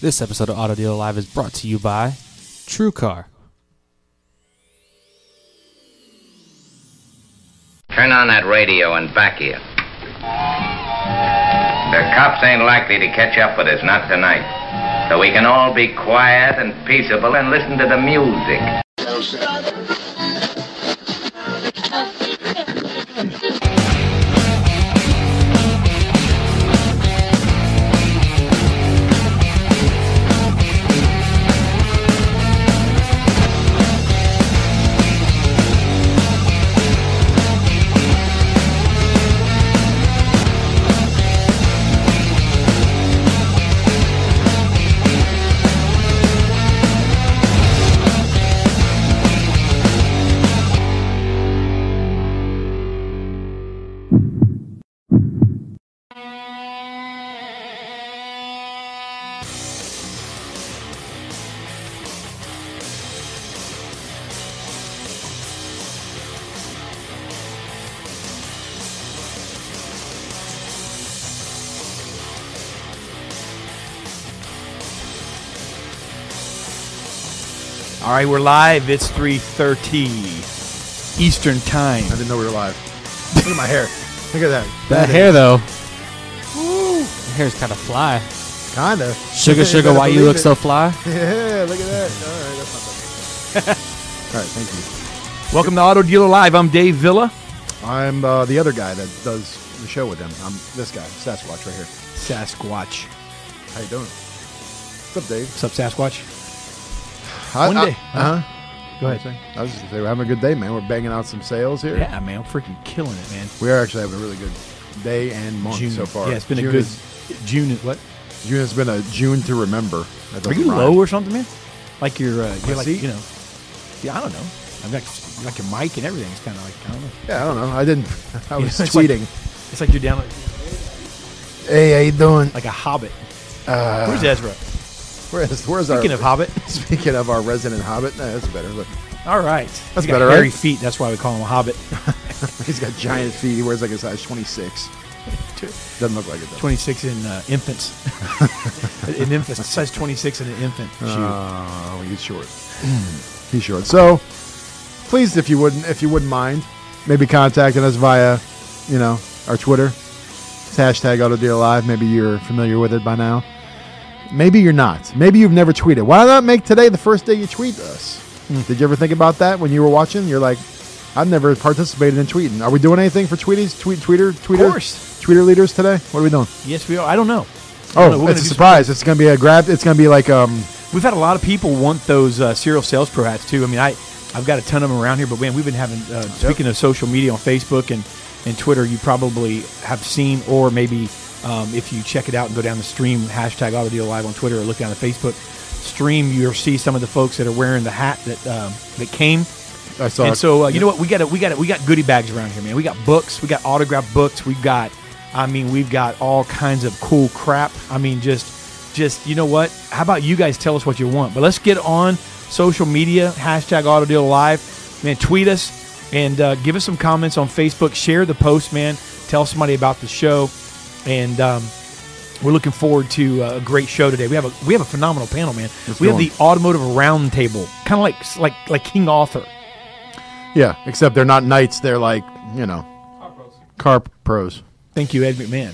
This episode of Auto Deal Live is brought to you by TrueCar. Turn on that radio and back here. The cops ain't likely to catch up with us, not tonight. So we can all be quiet and peaceable and listen to the music. Right, we're live. It's 3:30 Eastern Time. I didn't know we were live. Look at my hair. Look at that. That hair, though. Your hair's kind of fly. Kinda. Sugar, sugar, better why you look it. so fly? Yeah, look at that. All right, that's not bad. All right, thank you. Welcome to Auto Dealer Live. I'm Dave Villa. I'm uh, the other guy that does the show with him. I'm this guy, Sasquatch, right here. Sasquatch. How you doing? What's up, Dave? What's up, Sasquatch? One I- day. Uh-huh. Go ahead. I was just gonna say, we're having a good day, man. We're banging out some sales here. Yeah, man, I'm freaking killing it, man. We are actually having a really good day and month June so far. Yeah, it's been June a good Is, June. Is what? June has been a June to remember. Are you rhyme. low or something, man? Like you're, uh, you're like seat? you know. Yeah, I don't know. I've got like your mic and everything. It's kind of like I don't know. Yeah, I don't know. I didn't. I was It's like- tweeting. It's like you're down like, hey, how you doing? like a hobbit. Uh, Where's Ezra? Where's where's our Speaking of hobbit. Speaking of our resident hobbit, nah, that's better. Look, All right. That's He's got better, hairy right? feet. That's why we call him a hobbit. he's got giant feet. He wears like a size 26. Doesn't look like it though. 26 in uh, infants. an infant, size 26 in an infant shoe. Oh, he's short. he's short. So, please, if you wouldn't, if you wouldn't mind, maybe contacting us via, you know, our Twitter. It's hashtag Auto Deal Live. Maybe you're familiar with it by now. Maybe you're not. Maybe you've never tweeted. Why not make today the first day you tweet us? Did you ever think about that when you were watching? You're like, I've never participated in tweeting. Are we doing anything for tweeties? Tweet, tweeter, tweeter, course. tweeter leaders today. What are we doing? yes, we are. I don't know. I don't know. Oh, We're it's a surprise. It's gonna be a grab. It's gonna be like um. We've had a lot of people want those uh, serial sales pro hats too. I mean, I I've got a ton of them around here, but man, we've been having. Uh, Speaking of social media on Facebook and and Twitter, you probably have seen, or maybe um, if you check it out and go down the stream hashtag Auto Deal Live on Twitter or look down the Facebook stream, you'll see some of the folks that are wearing the hat that um, that came. I saw. And it. so uh, you know what? We got it. we got it. we got goodie bags around here, man. We got books, we got autographed books, we got. I mean, we've got all kinds of cool crap. I mean, just just you know what? How about you guys tell us what you want? But let's get on social media hashtag Auto Deal Live, man. Tweet us and uh, give us some comments on Facebook. Share the post, man. Tell somebody about the show, and. Um, we're looking forward to uh, a great show today. We have a we have a phenomenal panel, man. We go have the automotive roundtable, kind of like like like King Arthur. Yeah, except they're not knights. They're like you know, car pros. Thank you, Ed McMahon.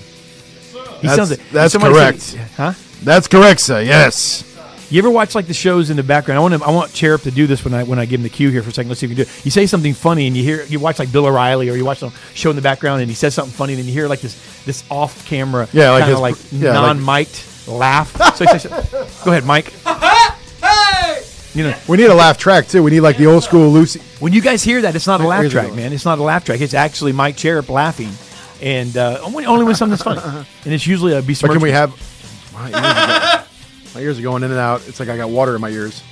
He That's- like- that's correct. said- huh? That's correct, sir. Yes. You ever watch like the shows in the background? I want him, I want Cherub to do this when I when I give him the cue here for a second. Let's see if you can do it. You say something funny and you hear you watch like Bill O'Reilly or you watch some show in the background and he says something funny and then you hear like this this off camera Yeah, like kind his- of like yeah, non mic'd laugh. So says, go ahead, Mike. You know, We need a laugh track too. We need like the old school Lucy. when you guys hear that, it's not a laugh track, man. It's not a laugh track. It's actually Mike Cherub laughing, and uh, only, only when something's funny. And it's usually a But besmirch. can we have? My ears, are, my ears are going in and out. It's like I got water in my ears.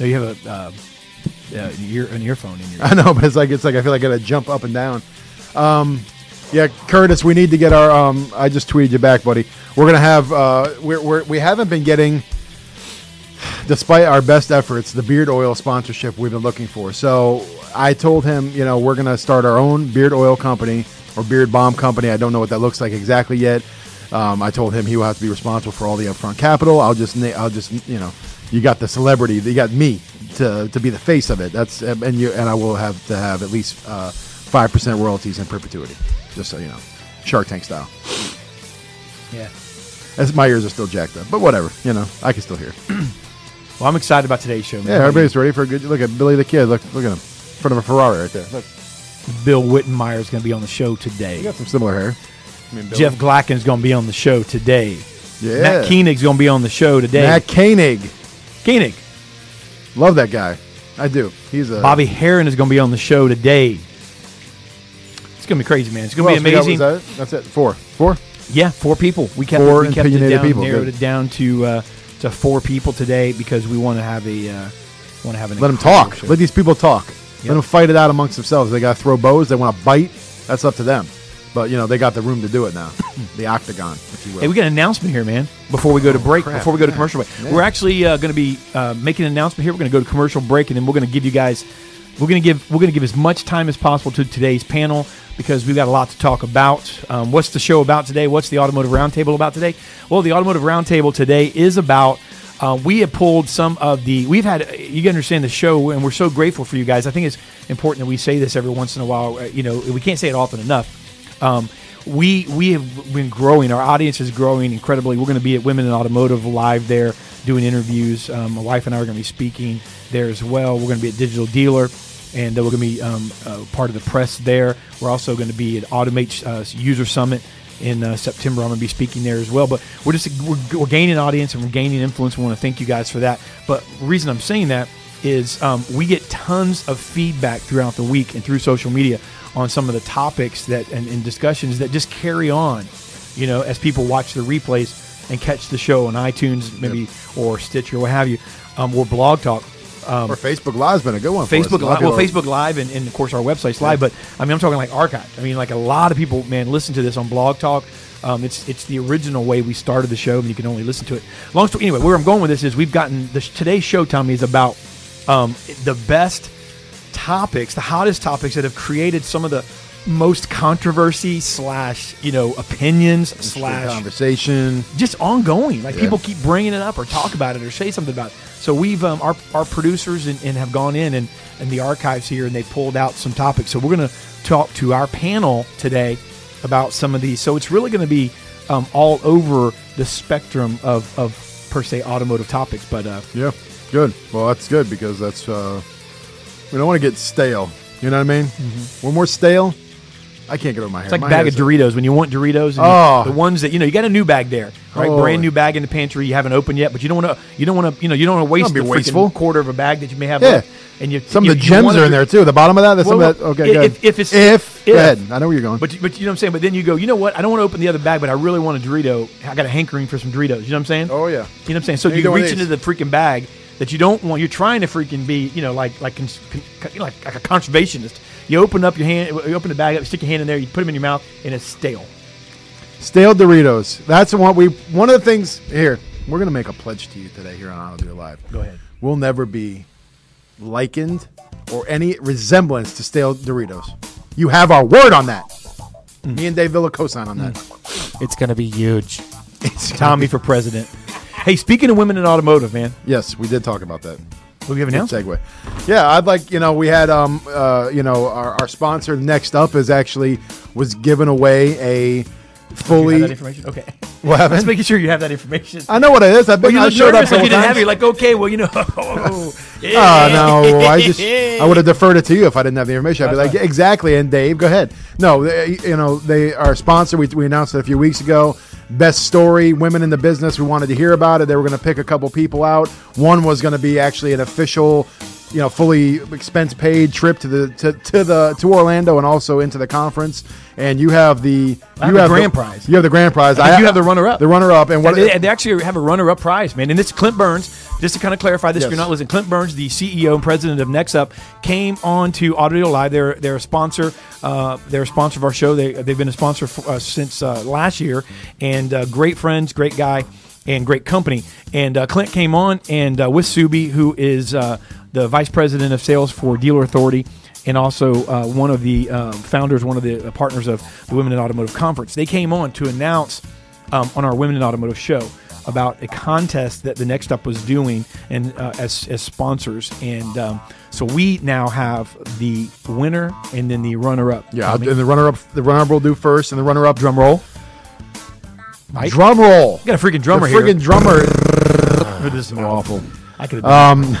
No, you have a uh, uh, ear, an earphone in your. I know, but it's like it's like I feel like I gotta jump up and down. Um, yeah, Curtis, we need to get our. Um, I just tweeted you back, buddy. We're gonna have. Uh, we're, we're we haven't been getting, despite our best efforts, the beard oil sponsorship we've been looking for. So I told him, you know, we're gonna start our own beard oil company or beard bomb company. I don't know what that looks like exactly yet. Um, I told him he will have to be responsible for all the upfront capital. I'll just, I'll just, you know, you got the celebrity, you got me to, to be the face of it. That's and you and I will have to have at least uh, five percent royalties in perpetuity, just so you know, Shark Tank style. Yeah. As my ears are still jacked up, but whatever, you know, I can still hear. Well, I'm excited about today's show, man. Yeah, everybody's ready for a good look at Billy the Kid. Look, look at him, in front of a Ferrari right there. Look, Bill Wittenmeyer is going to be on the show today. you today. got some similar hair. I mean, Billy. Jeff Glackin is going to be on the show today. yeah, Matt Koenig's going to be on the show today. Matt Koenig, Koenig. love that guy. I do. He's a Bobby Heron is going to be on the show today. It's going to be crazy, man. It's going to be amazing. That? That's it. Four, four. Yeah, four people. We kept Four we kept it down, people. narrowed Good. it down to uh, to four people today because we want to have a uh, want to have an Let them talk. show. Let these people talk. Yep. Let them fight it out amongst themselves. They got to throw bows. They want to bite. That's up to them. But you know they got the room to do it now. the octagon, if you will. Hey, we got an announcement here, man. Before we go to break, crap. before we go to Yeah. commercial break, Yeah. we're actually uh, going to be uh, making an announcement here. We're going to go to commercial break, and then we're going to give you guys, we're going to give, we're going to give as much time as possible to today's panel because we've got a lot to talk about. Um, what's the show about today? What's the automotive roundtable about today? Well, the automotive roundtable today is about. Uh, we have pulled some of the. We've had. You can understand the show, and we're so grateful for you guys. I think it's important that we say this every once in a while. Uh, you know, we can't say it often enough. Um, we we have been growing. Our audience is growing incredibly. We're going to be at Women in Automotive live there, doing interviews. Um, my wife and I are going to be speaking there as well. We're going to be at Digital Dealer, and uh, we're going to be um, uh, part of the press there. We're also going to be at Automate uh, User Summit in uh, September. I'm going to be speaking there as well. But we're just we're, we're gaining audience and we're gaining influence. We want to thank you guys for that. But the reason I'm saying that is um, we get tons of feedback throughout the week and through social media on some of the topics that and, and discussions that just carry on. You know, as people watch the replays and catch the show on iTunes, maybe or Stitcher, or what have you, um, or Blog Talk. Um, or Facebook Live's been a good one. Facebook Live, well, Facebook Live, and, and of course our website's live. But I mean, I'm talking like archive. I mean, like a lot of people, man, listen to this on Blog Talk. Um, it's it's the original way we started the show, and you can only listen to it. Long story. Anyway, where I'm going with this is we've gotten the today's show. Tommy is about um, the best topics, the hottest topics that have created some of the most controversy slash you know opinions slash conversation. just ongoing. Like Yeah. people keep bringing it up or talk about it or say something about it. So we've um, our our producers and, and have gone in and in the archives here and they pulled out some topics. So we're going to talk to our panel today about some of these. So it's really going to be um, all over the spectrum of of per se automotive topics. But uh, Yeah, good. Well, that's good because that's uh, we don't want to get stale. You know what I mean? When we're stale, I can't get over my hair. Mm-hmm. it's like My a bag of Doritos when you want Doritos. And Oh. the ones that you know you got a new bag there, right? Oh. Brand new bag in the pantry. You haven't opened yet, but you don't want to. You don't want to. You know you don't want to waste the freaking wasteful. quarter of a bag that you may have Yeah. left. And you Some you- of the gems are in there too. The bottom of that. That's some Well, of that. Okay, if- good. if- if it's- if, if- ahead. I know where you're going. But you- but you know what I'm saying. But then you go, you know what? I don't want to open the other bag, but I really want a Dorito. I got a hankering for some Doritos. You know what I'm saying? oh yeah. You know what I'm saying? So you you reach into the freaking bag that you don't want. You're trying to freaking be, you know, like like like, like a conservationist. You open up your hand, you open the bag up, you stick your hand in there, you put them in your mouth, and it's stale. Stale Doritos. That's what we. One of the things here. We're gonna make a pledge to you today here on Deal Live. Go ahead. We'll never be likened or any resemblance to stale Doritos. You have our word on that. Hmm. Me and Dave Villa co-sign on that. It's gonna be huge. It's Tommy for president. Hey, speaking of women in automotive, man, Yes, we did talk about that. we have an announcement. segue. Yeah, I'd like you know we had um uh you know our, our sponsor next up is actually was giving away a You have fully that information? Okay. what happened? Just making sure you have that information. I know what it is. I've been you I showed up like you didn't have it. You're like, okay, well, you know. Oh no! I just I would have deferred it to you if I didn't have the information. I'd be like, exactly. And Dave, go ahead. No, they, you know they are sponsor. We, we announced it a few weeks ago. Best story, women in the business. We wanted to hear about it. They were going to pick a couple people out. One was going to be actually an official, you know, fully expense paid trip to the to, to the to Orlando and also into the conference. And you have the I you have have grand prize. You have the grand prize. think you have the runner-up. The runner up. And what? They, they actually have a runner-up prize, man. And it's Clint Burns. Just to kind of clarify this, if you're not listening, Clint Burns, the CEO and president of NextUp, came on to Audio Live. They're they're a sponsor. Uh, they're a sponsor of our show. They they've been a sponsor for, uh, since uh, last year, and uh, great friends, great guy, and great company. And uh, Clint came on and uh, with Subi, who is uh, the vice president of sales for Dealer Authority and also uh, one of the uh, founders, one of the partners of the Women in Automotive Conference. They came on to announce um, on our Women in Automotive show about a contest that the Next Up was doing and uh, as, as sponsors. And um, so we now have the winner and then the runner up. Yeah, and the runner up, the runner up will do first, and the runner up drum roll. Mike? Drum roll. You got a freaking drummer the freaking here. drummer. this is awful. I could have. Um,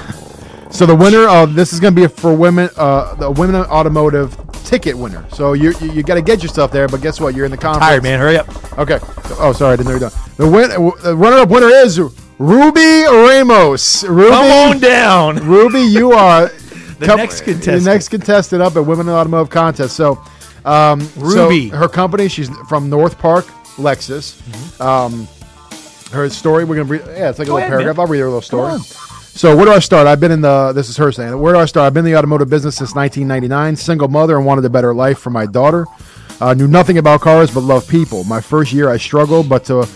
so the winner of this is going to be for women, uh, the women automotive ticket winner. So you you, you got to get yourself there, but guess what? You're in the conference. Tired man, hurry up. Okay. Oh, sorry, I didn't know you're done. The win, the runner-up winner is Ruby Ramos. Ruby, Come on down. Ruby, you are the next contestant. The next contestant up at Women in Automotive Contest. So, um, Ruby, so her company, she's from North Park, Lexus. Mm-hmm. Um, her story, we're gonna read. Yeah, it's like a little ahead, paragraph. man. I'll read her little story. So where do I start? I've been in the. This is her saying. Where do I start? I've been in the automotive business since 1999. Single mother and wanted a better life for my daughter. Uh, knew nothing about cars but loved people. My first year I struggled, but to,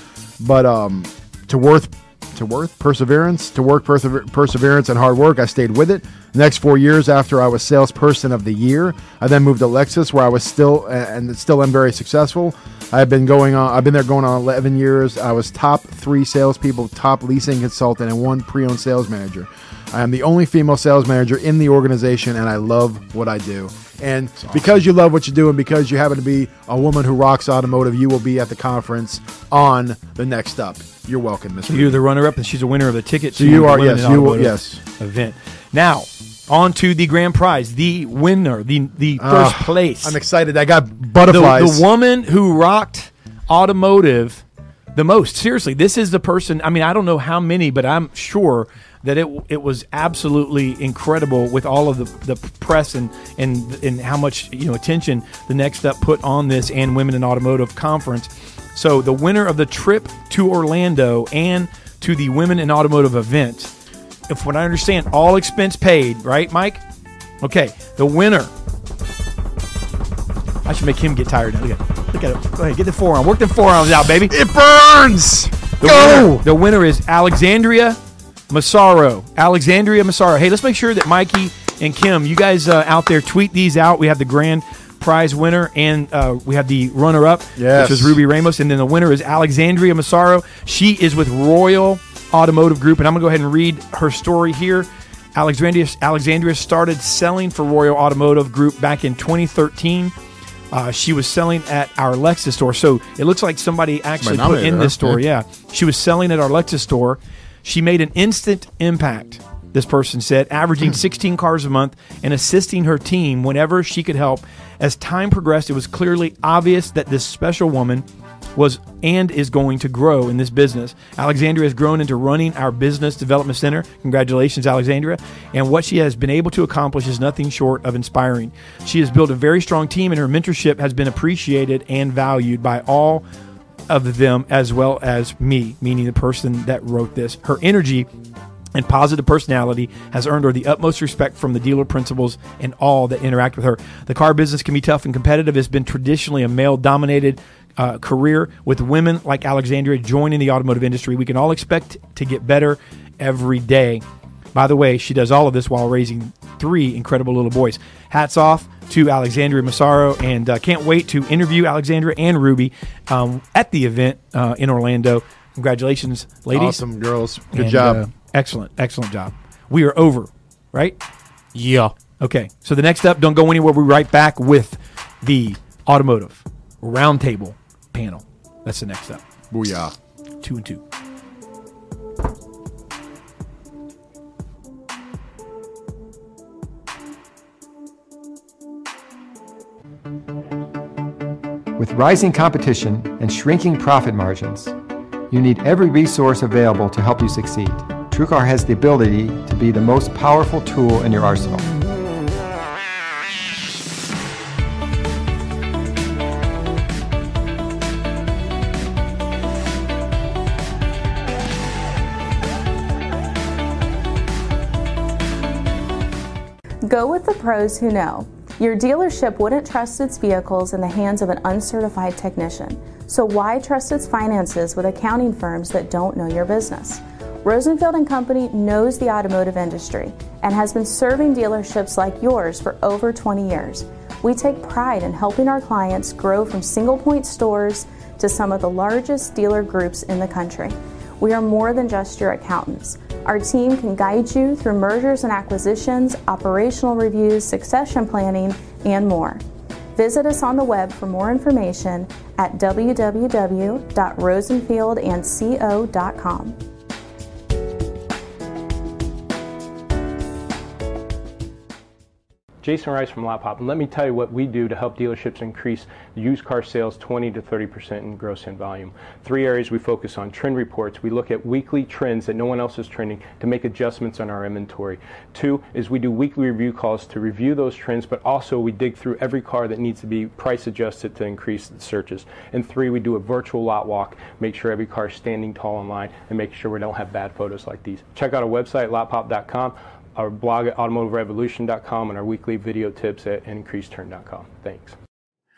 but um, to worth, to worth perseverance, to work persever- perseverance and hard work. I stayed with it. The next four years after I was salesperson of the year, I then moved to Lexus where I was still and still am very successful. I've been going on. I've been there going on 11 years. I was top three salespeople, top leasing consultant, and one pre-owned sales manager. I am the only female sales manager in the organization, and I love what I do. And because you love what you do, and because you happen to be a woman who rocks automotive, you will be at the conference on the next up. You're welcome, Miss. So you're the runner-up, and she's a winner of the ticket. So you are yes, you will yes. event. Now on to the grand prize, the winner, the the first Ah, place. I'm excited. I got the, butterflies. the woman who rocked automotive the most. Seriously, this is the person. I mean, I don't know how many, but I'm sure that it it was absolutely incredible with all of the, the press and and and how much you know attention the next up put on this and women in automotive conference. So the winner of the trip to Orlando and to the women in automotive event, if what I understand, all expense paid, right, Mike? Okay, the winner I should make him get tired. Look at, look at it. Go ahead, get the forearm. Work the forearms out, baby. it burns. The Go. Winner, the winner is Alexandria Massaro. Alexandria Massaro. Hey, let's make sure that Mikey and Kim, you guys uh, out there, tweet these out. We have the grand prize winner and uh, we have the runner up, Yes. which is Ruby Ramos. And then the winner is Alexandria Massaro. She is with Royal Automotive Group. And I'm going to go ahead and read her story here. Alexandria, Alexandria started selling for Royal Automotive Group back in 2013. Uh, she was selling at our Lexus store. So it looks like somebody actually put in her, this store. yeah. Yeah. She was selling at our Lexus store. She made an instant impact, this person said, averaging 16 cars a month and assisting her team whenever she could help. As time progressed, it was clearly obvious that this special woman was and is going to grow in this business. Alexandria has grown into running our business development center. Congratulations, Alexandria. And what she has been able to accomplish is nothing short of inspiring. She has built a very strong team, and her mentorship has been appreciated and valued by all of them as well as me, meaning the person that wrote this. Her energy and positive personality has earned her the utmost respect from the dealer principals and all that interact with her. The car business can be tough and competitive. It's been traditionally a male dominated uh, career with women like Alexandria joining the automotive industry. We can all expect to get better every day. By the way, she does all of this while raising three incredible little boys. Hats off to Alexandria Massaro, and uh, can't wait to interview Alexandria and Ruby um, at the event uh, in Orlando. Congratulations, ladies. Awesome girls. Good And, job. uh, excellent, excellent job. We are over, right? Yeah. Okay. So the next up, don't go anywhere. We're right back with the automotive roundtable panel. That's the next up. Booyah. Two and two. With rising competition and shrinking profit margins, you need every resource available to help you succeed. TrueCar has the ability to be the most powerful tool in your arsenal. Go with the pros who know. Your dealership wouldn't trust its vehicles in the hands of an uncertified technician. So why trust its finances with accounting firms that don't know your business? Rosenfield and Company knows the automotive industry and has been serving dealerships like yours for over 20 years. We take pride in helping our clients grow from single point stores to some of the largest dealer groups in the country. We are more than just your accountants. Our team can guide you through mergers and acquisitions, operational reviews, succession planning, and more. Visit us on the web for more information at www.rosenfieldandco.com. Jason Rice from Lot Pop, and let me tell you what we do to help dealerships increase used car sales 20 to 30 percent in gross in volume. Three areas we focus on: trend reports. We look at weekly trends that no one else is trending to make adjustments on our inventory. Two is we do weekly review calls to review those trends, but also we dig through every car that needs to be price adjusted to increase the searches. And three, we do a virtual lot walk, make sure every car is standing tall in line, and make sure we don't have bad photos like these. Check out our website, lotpop.com our blog at automotiverevolution.com, and our weekly video tips at increaseturn.com. Thanks.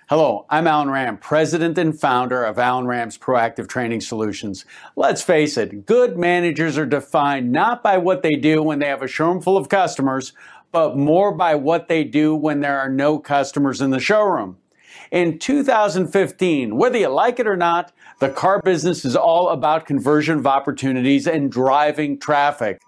Hello, I'm Alan Ram, president and founder of Alan Ram's Proactive Training Solutions. Let's face it, good managers are defined not by what they do when they have a showroom full of customers, but more by what they do when there are no customers in the showroom. In 2015, whether you like it or not, the car business is all about conversion of opportunities and driving traffic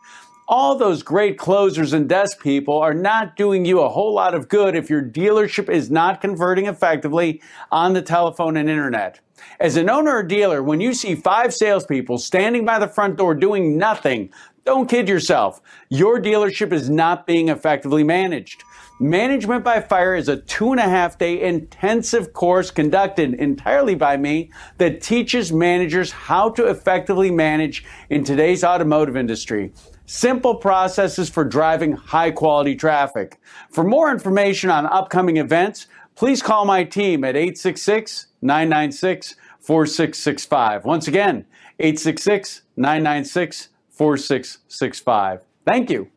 all those great closers and desk people are not doing you a whole lot of good if your dealership is not converting effectively on the telephone and internet. As an owner or dealer, when you see five salespeople standing by the front door doing nothing, don't kid yourself. Your dealership is not being effectively managed. Management by Fire is a two and a half day intensive course conducted entirely by me that teaches managers how to effectively manage in today's automotive industry simple processes for driving high quality traffic. For more information on upcoming events, please call my team at 866 996 4665. Once again, 866 996 4665. Thank you.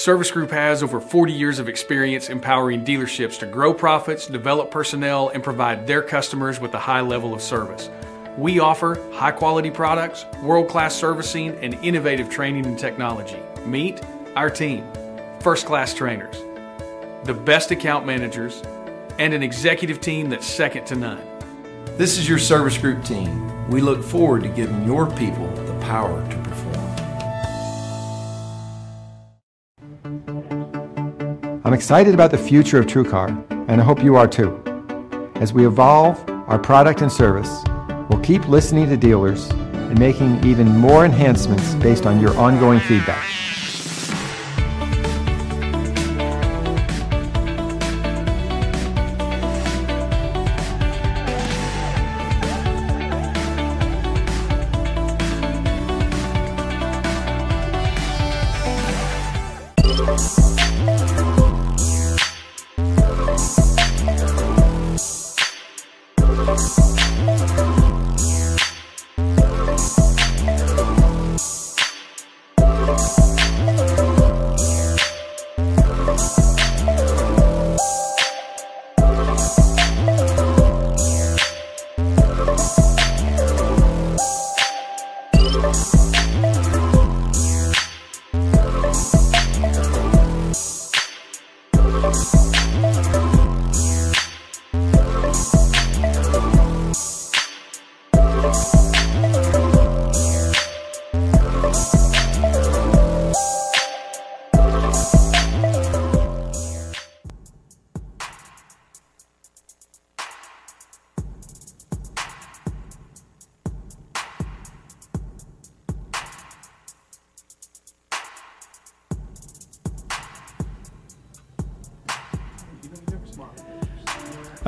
Service Group has over 40 years of experience empowering dealerships to grow profits, develop personnel, and provide their customers with a high level of service. We offer high quality products, world class servicing, and innovative training and technology. Meet our team first class trainers, the best account managers, and an executive team that's second to none. This is your Service Group team. We look forward to giving your people the power to I'm excited about the future of TrueCar, and I hope you are too. As we evolve our product and service, we'll keep listening to dealers and making even more enhancements based on your ongoing feedback.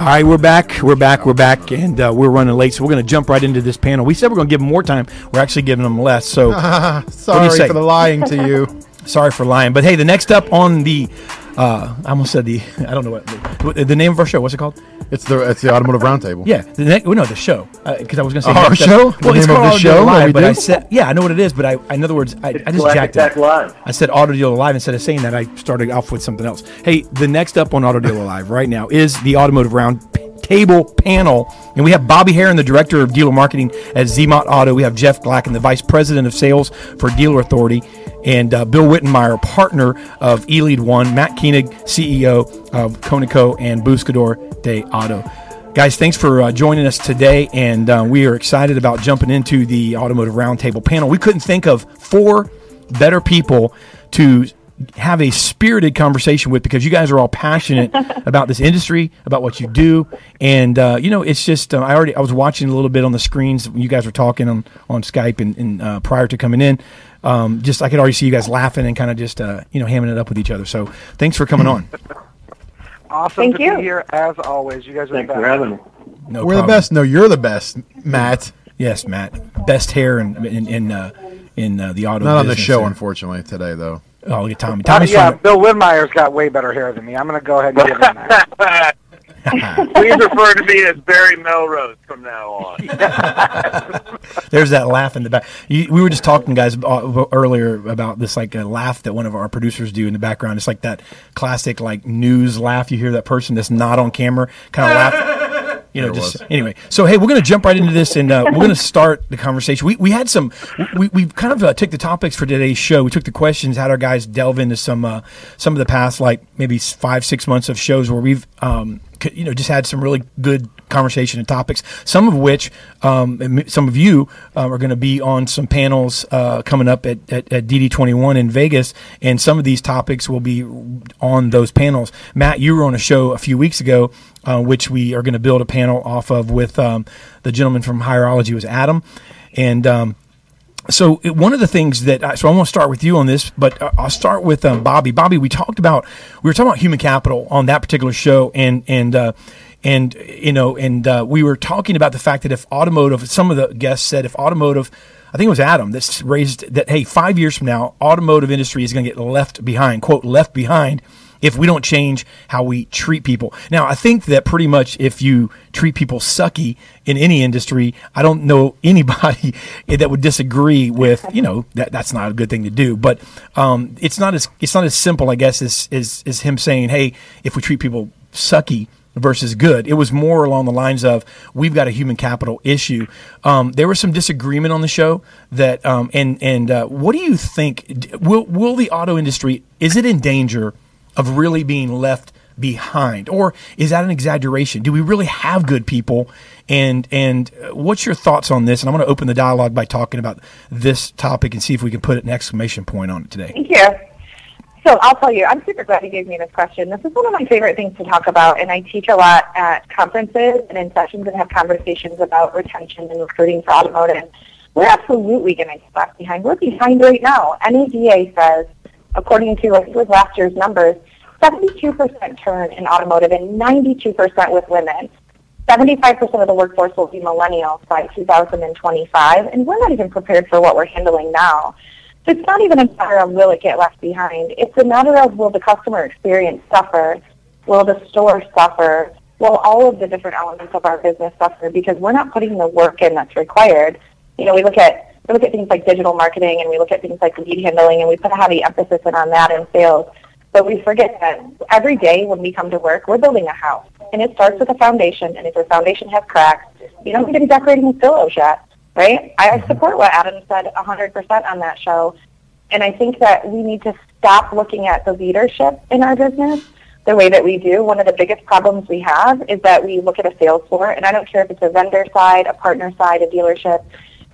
All right, we're back. We're back. We're back, and uh, we're running late, so we're going to jump right into this panel. We said we're going to give them more time. We're actually giving them less. So, sorry for the lying to you. sorry for lying. But hey, the next up on the Uh, I almost said the. I don't know what the, the name of our show. What's it called? It's the it's the Automotive Roundtable. Yeah, the next, well, no, the show. Uh, because I was going to say Our next- show? Well, The it's name of called the Auto show Deal Live, we but I said, yeah, I know what it is, but I, in other words, I, I just Classic jacked Tech it. Live. I said Auto Dealer Live instead of saying that. I started off with something else. Hey, the next up on Auto Dealer Live right now is the Automotive Round Table panel, and we have Bobby Heron, the director of dealer marketing at ZMOT Auto. We have Jeff Glackin, the vice president of sales for Dealer Authority, and uh, Bill Wittenmeyer, partner of eLead One, Matt Koenig, CEO of Conoco and Buscador de Auto. Guys, thanks for uh, joining us today, and uh, we are excited about jumping into the Automotive Roundtable panel. We couldn't think of four better people to have a spirited conversation with because you guys are all passionate about this industry, about what you do, and uh, you know it's just uh, I already I was watching a little bit on the screens when you guys were talking on on Skype and, and uh, prior to coming in. Um, just I could already see you guys laughing and kind of just uh, you know hamming it up with each other. So thanks for coming on. Awesome Thank to you. be here as always. You guys are Thanks the for having me. No We're the best. No, you're the best, Matt. Yes, Matt. Best hair in in in, uh, in uh, the auto. Not on the show, there. unfortunately, today though. Oh, look at Tommy. Uh, yeah, trying Bill Widmeyer's got way better hair than me. I'm going to go ahead and give him that. Please refer to me as Barry Melrose from now on. There's that laugh in the back. You, we were just talking, guys, uh, earlier about this like a laugh that one of our producers do in the background. It's like that classic like news laugh. You hear that person that's not on camera, kind of laugh. You know, There just was. anyway. So hey, we're gonna jump right into this, and uh, we're gonna start the conversation. We, we had some, we, we kind of uh, took the topics for today's show. We took the questions, had our guys delve into some uh, some of the past like maybe five six months of shows where we've um, you know just had some really good conversation and topics. Some of which um, some of you uh, are going to be on some panels uh, coming up at, at, at DD21 in Vegas, and some of these topics will be on those panels. Matt, you were on a show a few weeks ago, uh, which we are going to build a panel off of with um, the gentleman from Hireology was Adam, and. Um, so it, one of the things that I, so I want to start with you on this, but uh, I'll start with um, Bobby. Bobby, we talked about we were talking about human capital on that particular show, and and uh, and you know, and uh, we were talking about the fact that if automotive, some of the guests said if automotive. I think it was Adam that raised that. Hey, five years from now, automotive industry is going to get left behind. "Quote left behind." if we don't change how we treat people. Now, I think that pretty much if you treat people sucky in any industry, I don't know anybody that would disagree with, you know, that that's not a good thing to do. But um, it's not as it's not as simple, I guess, as, as as him saying, hey, if we treat people sucky versus good. It was more along the lines of we've got a human capital issue. Um, there was some disagreement on the show that, um, and and uh, what do you think? Will will the auto industry is it in danger of really being left behind, or is that an exaggeration? Do we really have good people? And and uh, what's your thoughts on this? And I'm going to open the dialogue by talking about this topic and see if we can put an exclamation point on it today. You. So I'll tell you, I'm super glad you gave me this question. This is one of my favorite things to talk about, and I teach a lot at conferences and in sessions and have conversations about retention and recruiting for automotive. We're absolutely going to get left behind. We're behind right now. NADA says, according to I think was last year's numbers, 72% turn in automotive and 92% with women. 75% of the workforce will be millennials by 2025, and we're not even prepared for what we're handling now. So it's not even a matter of will it get left behind. It's a matter of will the customer experience suffer? Will the store suffer? Will all of the different elements of our business suffer because we're not putting the work in that's required? You know, we look at we look at things like digital marketing and we look at things like lead handling and we put a heavy emphasis in on that in sales. But we forget that every day when we come to work, we're building a house. And it starts with a foundation. And if your foundation has cracks, you don't need to be decorating with pillows yet, right? I mm-hmm. support what Adam said 100% on that show. And I think that we need to stop looking at the leadership in our business the way that we do. One of the biggest problems we have is that we look at a sales floor, and I don't care if it's a vendor side, a partner side, a dealership.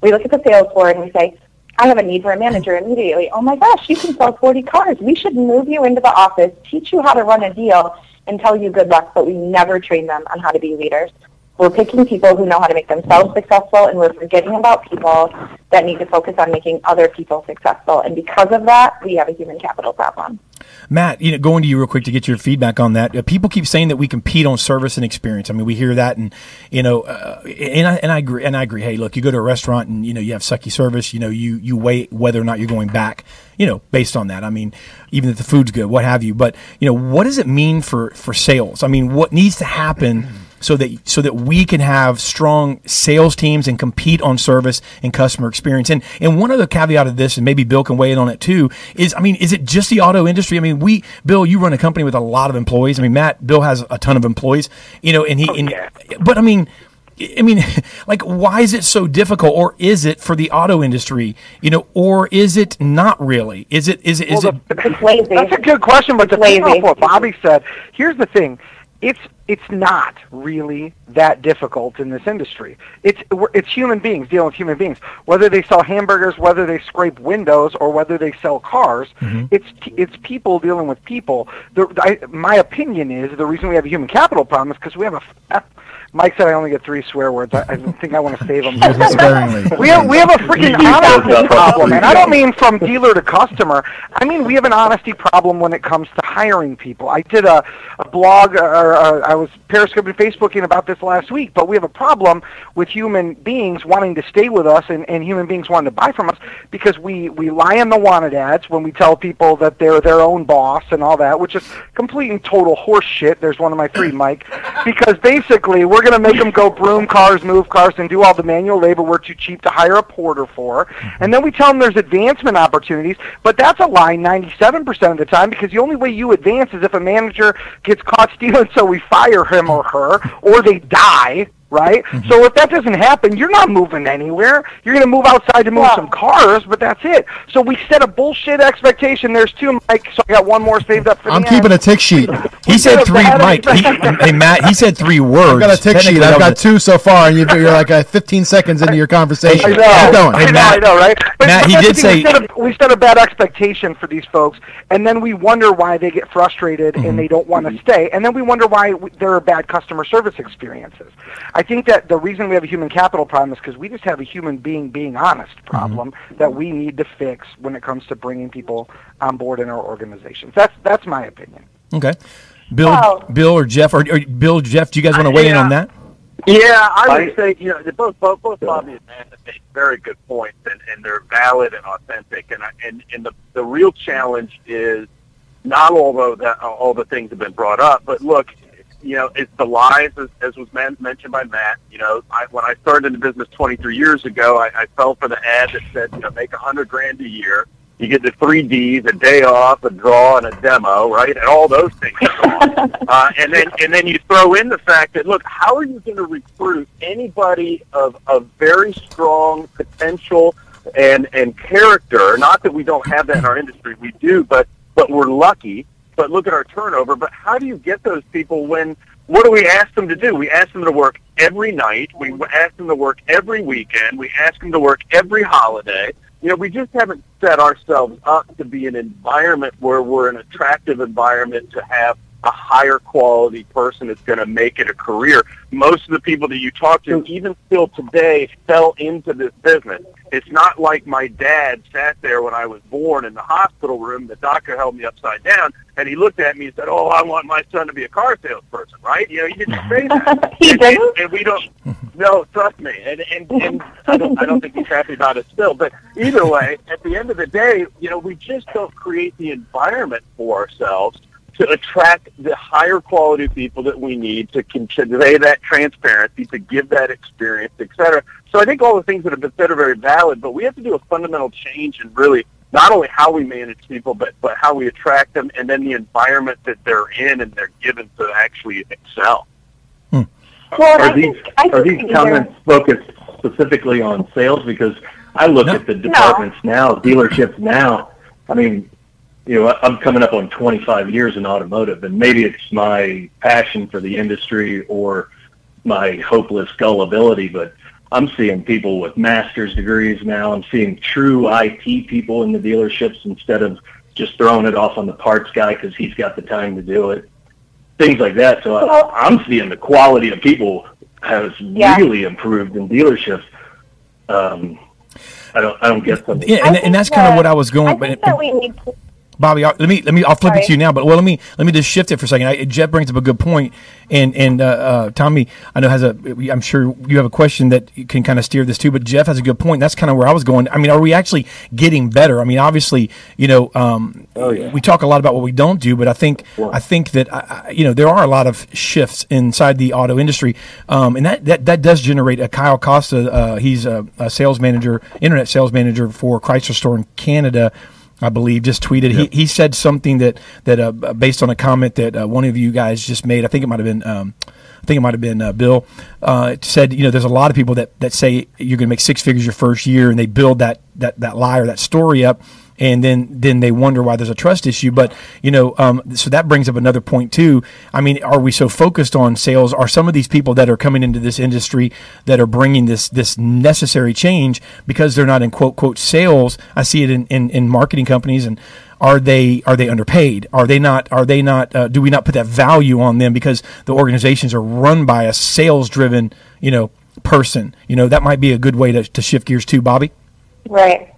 We look at the sales floor and we say, I have a need for a manager immediately. Oh my gosh, you can sell 40 cars. We should move you into the office, teach you how to run a deal, and tell you good luck, but we never train them on how to be leaders. We're picking people who know how to make themselves successful, and we're forgetting about people that need to focus on making other people successful. And because of that, we have a human capital problem. Matt, you know, going to you real quick to get your feedback on that. Uh, people keep saying that we compete on service and experience. I mean, we hear that, and you know, uh, and I and I agree. And I agree. Hey, look, you go to a restaurant and you know you have sucky service. You know, you you weigh whether or not you're going back. You know, based on that. I mean, even if the food's good, what have you. But you know, what does it mean for for sales? I mean, what needs to happen? So that so that we can have strong sales teams and compete on service and customer experience. And and one other caveat of this, and maybe Bill can weigh in on it too, is I mean, is it just the auto industry? I mean, we Bill, you run a company with a lot of employees. I mean, Matt, Bill has a ton of employees. You know, and he, oh, and, but I mean. I mean, like, why is it so difficult, or is it for the auto industry? You know, or is it not really? Is it? Is it? Is Well, it? That's a good question, but to pick off what Bobby said, here's the thing: it's it's not really that difficult in this industry. It's it's human beings dealing with human beings. Whether they sell hamburgers, whether they scrape windows, or whether they sell cars, mm-hmm. it's it's people dealing with people. The, I, my opinion is the reason we have a human capital problem is because we have a. f- Mike said I only get three swear words. I, I think I want to save them. Use them sparingly. We have we have a freaking honesty problem, and I don't mean from dealer to customer. I mean we have an honesty problem when it comes to hiring people. I did a, a blog, or uh, I was periscoping Facebooking about this last week, but we have a problem with human beings wanting to stay with us and, and human beings wanting to buy from us because we we lie on the wanted ads when we tell people that they're their own boss and all that, which is complete and total horse shit. There's one of my three, Mike, because basically we're going to make them go broom cars, move cars, and do all the manual labor we're too cheap to hire a porter for. Mm-hmm. And then we tell them there's advancement opportunities, but that's a lie 97% of the time because the only way you advance is if a manager gets caught stealing, so we fire him or her, or they die. Right? So if that doesn't happen, you're not moving anywhere. You're going to move outside to move some cars, but that's it. So we set a bullshit expectation. There's two, Mike. So I got one more saved up for I'm the keeping end. a tick sheet. He said three, Mike. He, hey, Matt. He said three words. I've got a tick sheet. I've got two so far, and you- you're like uh, 15 seconds into your conversation. I know. Keep going. I know, I know, right? But, Matt, but he did say- we set, a, we set a bad expectation for these folks, and then we wonder why they get frustrated Mm-hmm. and they don't want to stay, and then we wonder why w- there are bad customer service experiences. I think that the reason we have a human capital problem is because we just have a human being being honest Mm-hmm. problem that we need to fix when it comes to bringing people on board in our organizations. That's that's my opinion. Okay. Bill, Wow. Bill or Jeff, or, or Bill, Jeff, do you guys want to weigh in on that? Yeah, I would say you know they both both both Bobby and Matt have made very good points, and, and they're valid and authentic. And I, and and the the real challenge is not although that all the things have been brought up, but look, you know, it's the lies as, as was man, mentioned by Matt. You know, I, when I started in the business 23 years ago, I, I fell for the ad that said you know make a hundred grand a year. You get the three Ds: a day off, a draw, and a demo, right? And all those things are gone. uh, and then and then you throw in the fact that look, how are you going to recruit anybody of of very strong potential and and character? Not that we don't have that in our industry, we do, but but we're lucky. But look at our turnover. But how do you get those people when? What do we ask them to do? We ask them to work every night. We ask them to work every weekend. We ask them to work every holiday. You know, we just haven't set ourselves up to be an environment where we're an attractive environment to have a higher quality person that's going to make it a career. Most of the people that you talk to, even still today, fell into this business. It's not like my dad sat there when I was born in the hospital room. The doctor held me upside down, and he looked at me and said, "Oh, I want my son to be a car salesperson." Right? You know, he didn't mm-hmm. say that. He and, didn't? And, and we don't. No, trust me. And and, and I, don't, I don't think he's happy about it still. But either way, at the end of the day, you know, we just don't create the environment for ourselves to attract the higher quality people that we need to convey that transparency, to give that experience, et cetera. So I think all the things that have been said are very valid, but we have to do a fundamental change in really not only how we manage people, but, but how we attract them and then the environment that they're in and they're given to actually excel. Hmm. Well, are these are these comments focused specifically on sales? Because I look at the departments now, dealerships now. I mean, you know, I'm coming up on 25 years in automotive, and maybe it's my passion for the industry or my hopeless gullibility, but I'm seeing people with master's degrees now. I'm seeing true IT people in the dealerships instead of just throwing it off on the parts guy because he's got the time to do it. Things like that. So I, I'm seeing the quality of people has Yeah. really improved in dealerships. Um, I don't, I don't get some. Yeah, and, and that's kind of what I was going. I But that we need to Bobby, let me let me. I'll flip it to you now, but well, let me let me just shift it for a second. I, Jeff brings up a good point, and and uh, uh, Tommy, I know has a. I'm sure you have a question that you can kind of steer this too, but Jeff has a good point. That's kind of where I was going. I mean, are we actually getting better? I mean, obviously, you know, um, we talk a lot about what we don't do, but I think I think that uh, you know there are a lot of shifts inside the auto industry, um, and that, that that does generate. A Kyle Costa, uh, he's a, a sales manager, internet sales manager for Chrysler Store in Canada. I believe, just tweeted. He, he said something that that uh, based on a comment that uh, one of you guys just made. I think it might have been. Um, I think it might have been uh, Bill. Uh, said, you know, there's a lot of people that, that say you're going to make six figures your first year, and they build that that that lie or that story up, and then then they wonder why there's a trust issue. But you know, um, so that brings up another point too. I mean, are we so focused on sales? Are some of these people that are coming into this industry that are bringing this this necessary change because they're not in quote quote sales? I see it in in, in marketing companies and are they are they underpaid are they not are they not uh, do we not put that value on them because the organizations are run by a sales driven you know person you know that might be a good way to, to shift gears too bobby Right.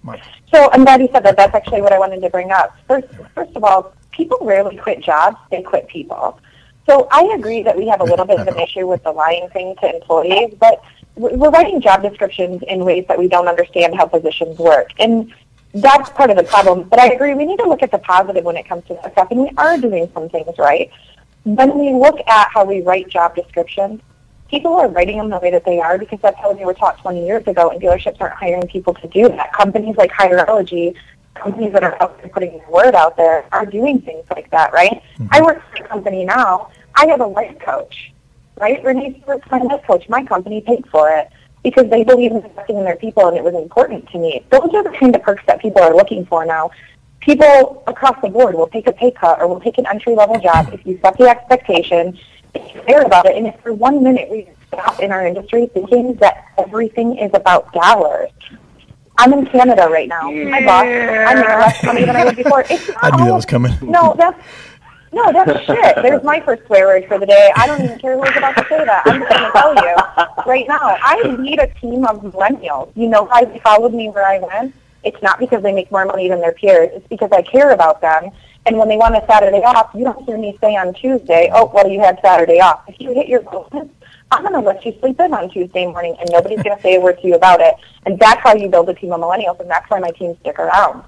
So I'm glad you said that. That's actually what I wanted to bring up. First, first of all, people rarely quit jobs; they quit people. So I agree that we have a little bit of an issue with the lying thing to employees, but we're writing job descriptions in ways that we don't understand how positions work, and that's part of the problem. But I agree, we need to look at the positive when it comes to that stuff, and we are doing some things right. When we look at how we write job descriptions, people are writing them the way that they are because that's how they were taught 20 years ago, and dealerships aren't hiring people to do that. Companies like Hireology, companies that are out there putting their word out there, are doing things like that, right? Mm-hmm. I work for a company now. I have a life coach, right? Renee Stewart's my life coach. My company paid for it because they believe in investing in their people, and it was important to me. Those are the kind of perks that people are looking for now. People across the board will take a pay cut or will take an entry level job if you set the expectation if care about it. And if for one minute we stop in our industry thinking that everything is about dollars. I'm in Canada right now. My boss, I make less money than I would before. It's not i knew that was coming No, that's no, that's shit. There's my first swear word for the day. I don't even care who's about to say that. I'm just going to tell you right now. I lead a team of millennials. You know why they followed me where I went? It's not because they make more money than their peers. It's because I care about them. And when they want a Saturday off, you don't hear me say on Tuesday, oh, well, you had Saturday off. If you hit your bonus, I'm going to let you sleep in on Tuesday morning, and nobody's going to say a word to you about it. And that's how you build a team of millennials, and that's why my teams stick around.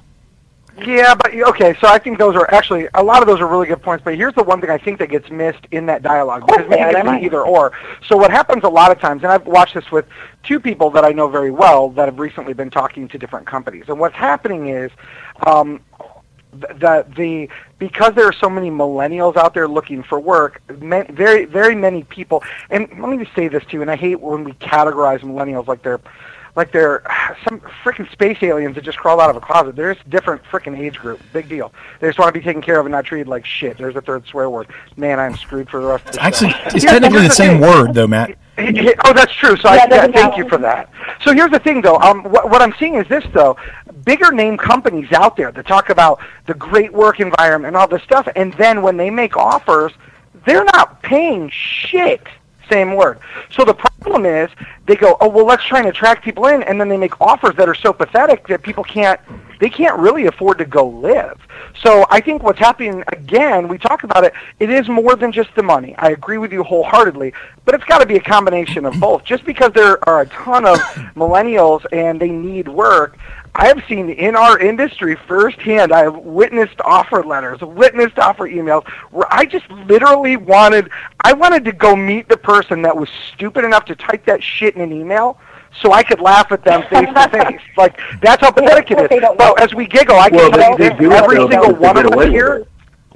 Yeah, but okay, so I think those are actually a lot of those are really good points. But here's the one thing I think that gets missed in that dialogue because think it's an either or. So what happens a lot of times, and I've watched this with two people that I know very well that have recently been talking to different companies, and what's happening is. Um, the the because there are so many millennials out there looking for work, very very many people. And let me just say this too. And I hate when we categorize millennials like they're like they're some freaking space aliens that just crawled out of a closet. They're just different freaking age group. Big deal. They just want to be taken care of and not treated like shit. There's a third swear word. Man, I'm screwed for the rest of the actually show. it's Here's- technically here's the same thing. word though matt Oh, that's true. So Yeah, I, yeah, thank you for that. So here's the thing, though. Um, what, what I'm seeing is this, though. Bigger name companies out there that talk about the great work environment and all this stuff, and then when they make offers, they're not paying shit. Same word. So the problem is they go, oh well, let's try and attract people in, and then they make offers that are so pathetic that people can't, they can't really afford to go live. So I think what's happening again, we talk about it. It is more than just the money. I agree with you wholeheartedly, but it's got to be a combination of both. Just because there are a ton of millennials and they need work, I have seen in our industry firsthand. I have witnessed offer letters, witnessed offer emails where I just literally wanted, I wanted to go meet the person that was stupid enough to type that shit in an email. So I could laugh at them face to face. Like that's how pathetic it is. Well, as we giggle, I can Well, tell they- you they this, do it, every single because one of us here,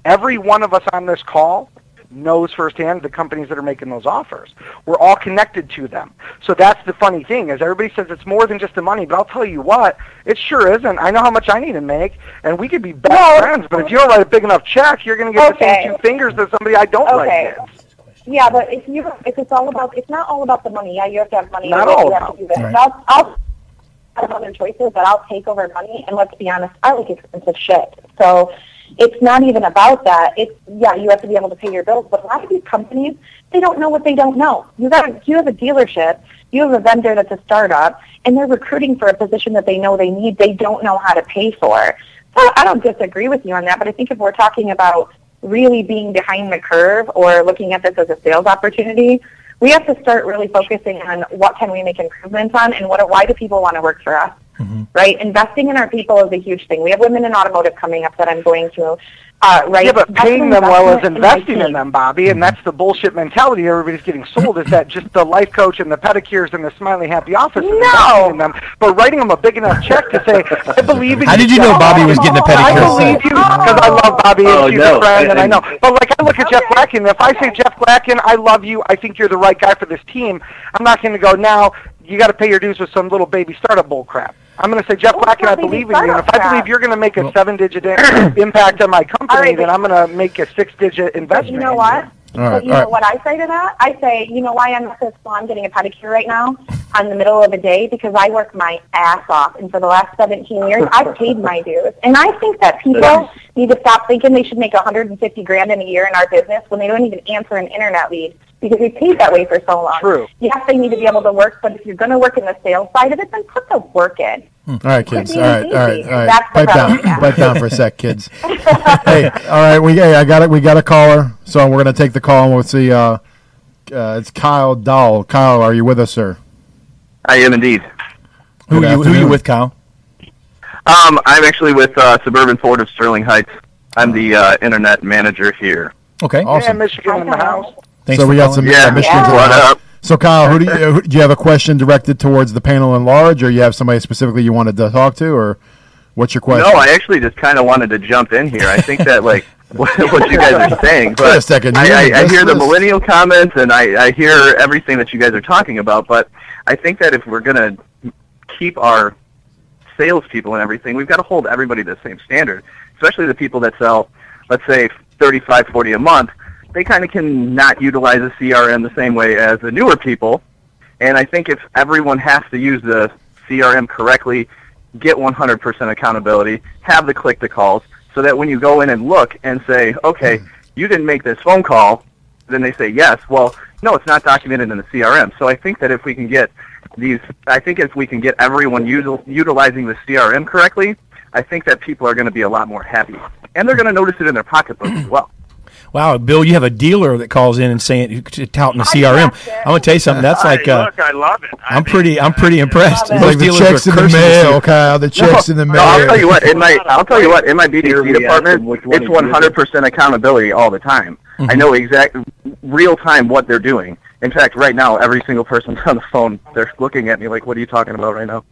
every one of us on this call knows firsthand the companies that are making those offers. We're all connected to them. So that's the funny thing is everybody says it's more than just the money, but I'll tell you what, it sure isn't. I know how much I need to make, and we could be best friends, but if you don't write a big enough check, you're going to get the same two fingers that somebody I don't Okay. like gets. Yeah, but if you if it's all about it's not all about the money. Yeah, you have to have money. Not you all have about to do this. it. I'll, I'll have other choices, but I'll take over money. And let's be honest, I like expensive shit. So it's not even about that. It's yeah, you have to be able to pay your bills. But a lot of these companies, they don't know what they don't know. You got you have a dealership, you have a vendor that's a startup, and they're recruiting for a position that they know they need. They don't know how to pay for. So I don't disagree with you on that, but I think if we're talking about really being behind the curve or looking at this as a sales opportunity, we have to start really focusing on what can we make improvements on and what why do people want to work for us right? Investing in our people is a huge thing. We have women in automotive coming up that I'm going to, uh, right? Yeah, but paying them well is investment in investing in them, Bobby, and that's the bullshit mentality everybody's getting sold. Is that just the life coach and the pedicures and the smiley happy office is investing in them, but writing them a big enough check to say, "I believe in you. How did you know Bobby was getting a I pedicure? believe you because I love Bobby and Oh, she's no, a friend, and I and- know. But like I look at Jeff Glackin, if I say Jeff Glackin, I love you, I think you're the right guy for this team. I'm not going to go now. You got to pay your dues with some little baby startup bull crap. I'm going to say Jeff Black, and I believe in you, and if startup I believe you're going to make a seven-digit impact on my company, right, then I'm going to make a six-digit investment. you know what? All right, but you all know right. what I say to that? I say, you know why I'm at this salon getting a pedicure right now on the middle of the day? Because I work my ass off. And for the last 17 years, I've paid my dues. And I think that people need to stop thinking they should make 150 grand in a year in our business when they don't even answer an internet lead because we paid that way for so long. True. Yes, they need to be able to work, but if you're going to work in the sales side of it, then put the work in. All right, kids. All being right, all right, easy. all right. That's Pipe down, pipe down for a sec, kids. hey, all right. We hey, I got it. We got a caller, so we're gonna take the call and we'll see. Uh, uh, it's Kyle Dahl. Kyle, are you with us, sir? I am indeed. Who are you, who are you with, Kyle? Um, I'm actually with uh, Suburban Ford of Sterling Heights. I'm the uh, internet manager here. Okay. awesome. Yeah, Michigan in the house. Thanks so for we got calling. some Yeah. uh, Michigan's What up? So Kyle, who do you who, do you have a question directed towards the panel in large, or you have somebody specifically you wanted to talk to, or what's your question? No, I actually just kind of wanted to jump in here. I think that like what, what you guys are saying, Wait a second, I, I, I hear the millennial comments and I, I hear everything that you guys are talking about. But I think that if we're gonna keep our salespeople and everything, we've got to hold everybody to the same standard, especially the people that sell, let's say, 35, 40 a month. They kind of can not utilize a CRM the same way as the newer people. And I think if everyone has to use the CRM correctly, get 100% accountability, have the click to calls, so that when you go in and look and say, okay, hmm. you didn't make this phone call, then they say yes. Well, no, it's not documented in the CRM. So I think that if we can get these, I think if we can get everyone util, utilizing the CRM correctly, I think that people are going to be a lot more happy, and they're going to notice it in their pocketbook as well. Wow, Bill, you have a dealer that calls in and saying touting the CRM. I'm gonna tell you something. That's like uh, Look, I love it. I'm pretty I'm pretty impressed. It's Most like the dealers checks are in the mail, Kyle. The checks in the mail. No. I'll tell you what. In my, I'll tell you what. In my Here BDC we department, them which one it's 100% accountability all the time. I know exact, real time what they're doing. In fact, right now, every single person on the phone, they're looking at me like, "What are you talking about right now?"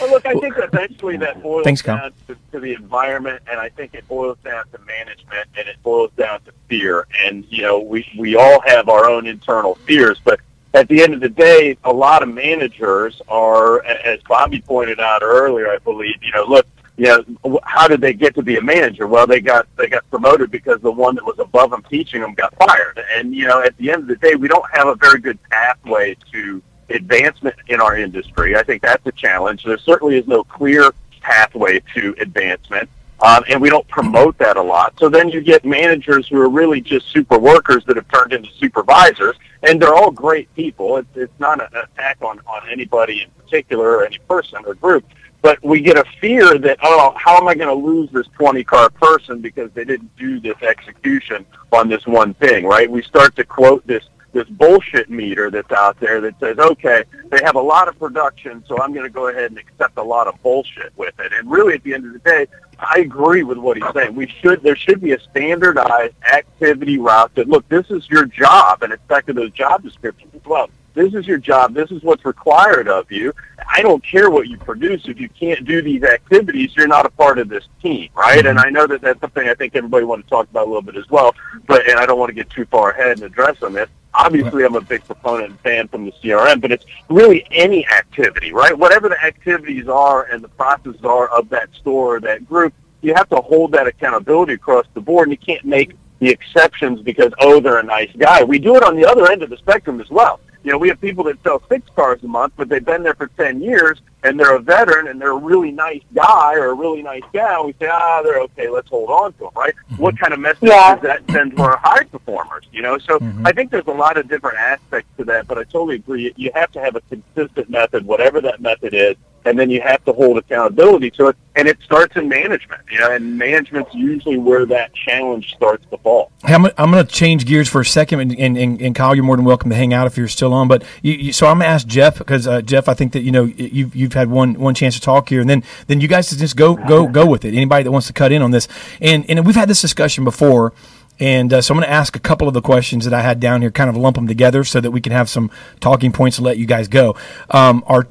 Well, look, I think eventually that boils Thanks, down to, to the environment, and I think it boils down to management, and it boils down to fear. And you know, we we all have our own internal fears, but at the end of the day, a lot of managers are, as Bobby pointed out earlier, I believe. You know, look, you know, how did they get to be a manager? Well, they got they got promoted because the one that was above them teaching them got fired. And you know, at the end of the day, we don't have a very good pathway to advancement in our industry. I think that's a challenge. There certainly is no clear pathway to advancement. Um, and we don't promote that a lot. So then you get managers who are really just super workers that have turned into supervisors, and they're all great people. It's, it's not an attack on, on anybody in particular or any person or group, but we get a fear that, oh, how am I going to lose this 20 car person because they didn't do this execution on this one thing, right? We start to quote this this bullshit meter that's out there that says, okay, they have a lot of production, so I'm going to go ahead and accept a lot of bullshit with it. And really, at the end of the day, I agree with what he's saying. We should there should be a standardized activity route that look, this is your job, and it's back to those job descriptions as well. This is your job. This is what's required of you. I don't care what you produce. If you can't do these activities, you're not a part of this team, right? And I know that that's something I think everybody wants to talk about a little bit as well. But and I don't want to get too far ahead and address on this. Obviously, I'm a big proponent and fan from the CRM, but it's really any activity, right? Whatever the activities are and the processes are of that store or that group, you have to hold that accountability across the board, and you can't make the exceptions because oh they're a nice guy. We do it on the other end of the spectrum as well. You know, we have people that sell six cars a month, but they've been there for ten years and they're a veteran and they're a really nice guy or a really nice gal. We say, ah, they're okay. Let's hold on to them, right? What kind of message Yeah. does that send to our high performers? You know, so I think there's a lot of different aspects to that, but I totally agree. You have to have a consistent method, whatever that method is, and then you have to hold accountability to it. And it starts in management, you know, and management's usually where that challenge starts to fall. I'm, going to change gears for a second, and, and, and, and, Kyle, you're more than welcome to hang out if you're still on. But you, you, so I'm going to ask Jeff because uh, Jeff, I think that you know you've you've had one one chance to talk here, and then then you guys just go go go with it. Anybody that wants to cut in on this, and and we've had this discussion before. And uh, so I'm going to ask a couple of the questions that I had down here, kind of lump them together so that we can have some talking points to let you guys go. Um, our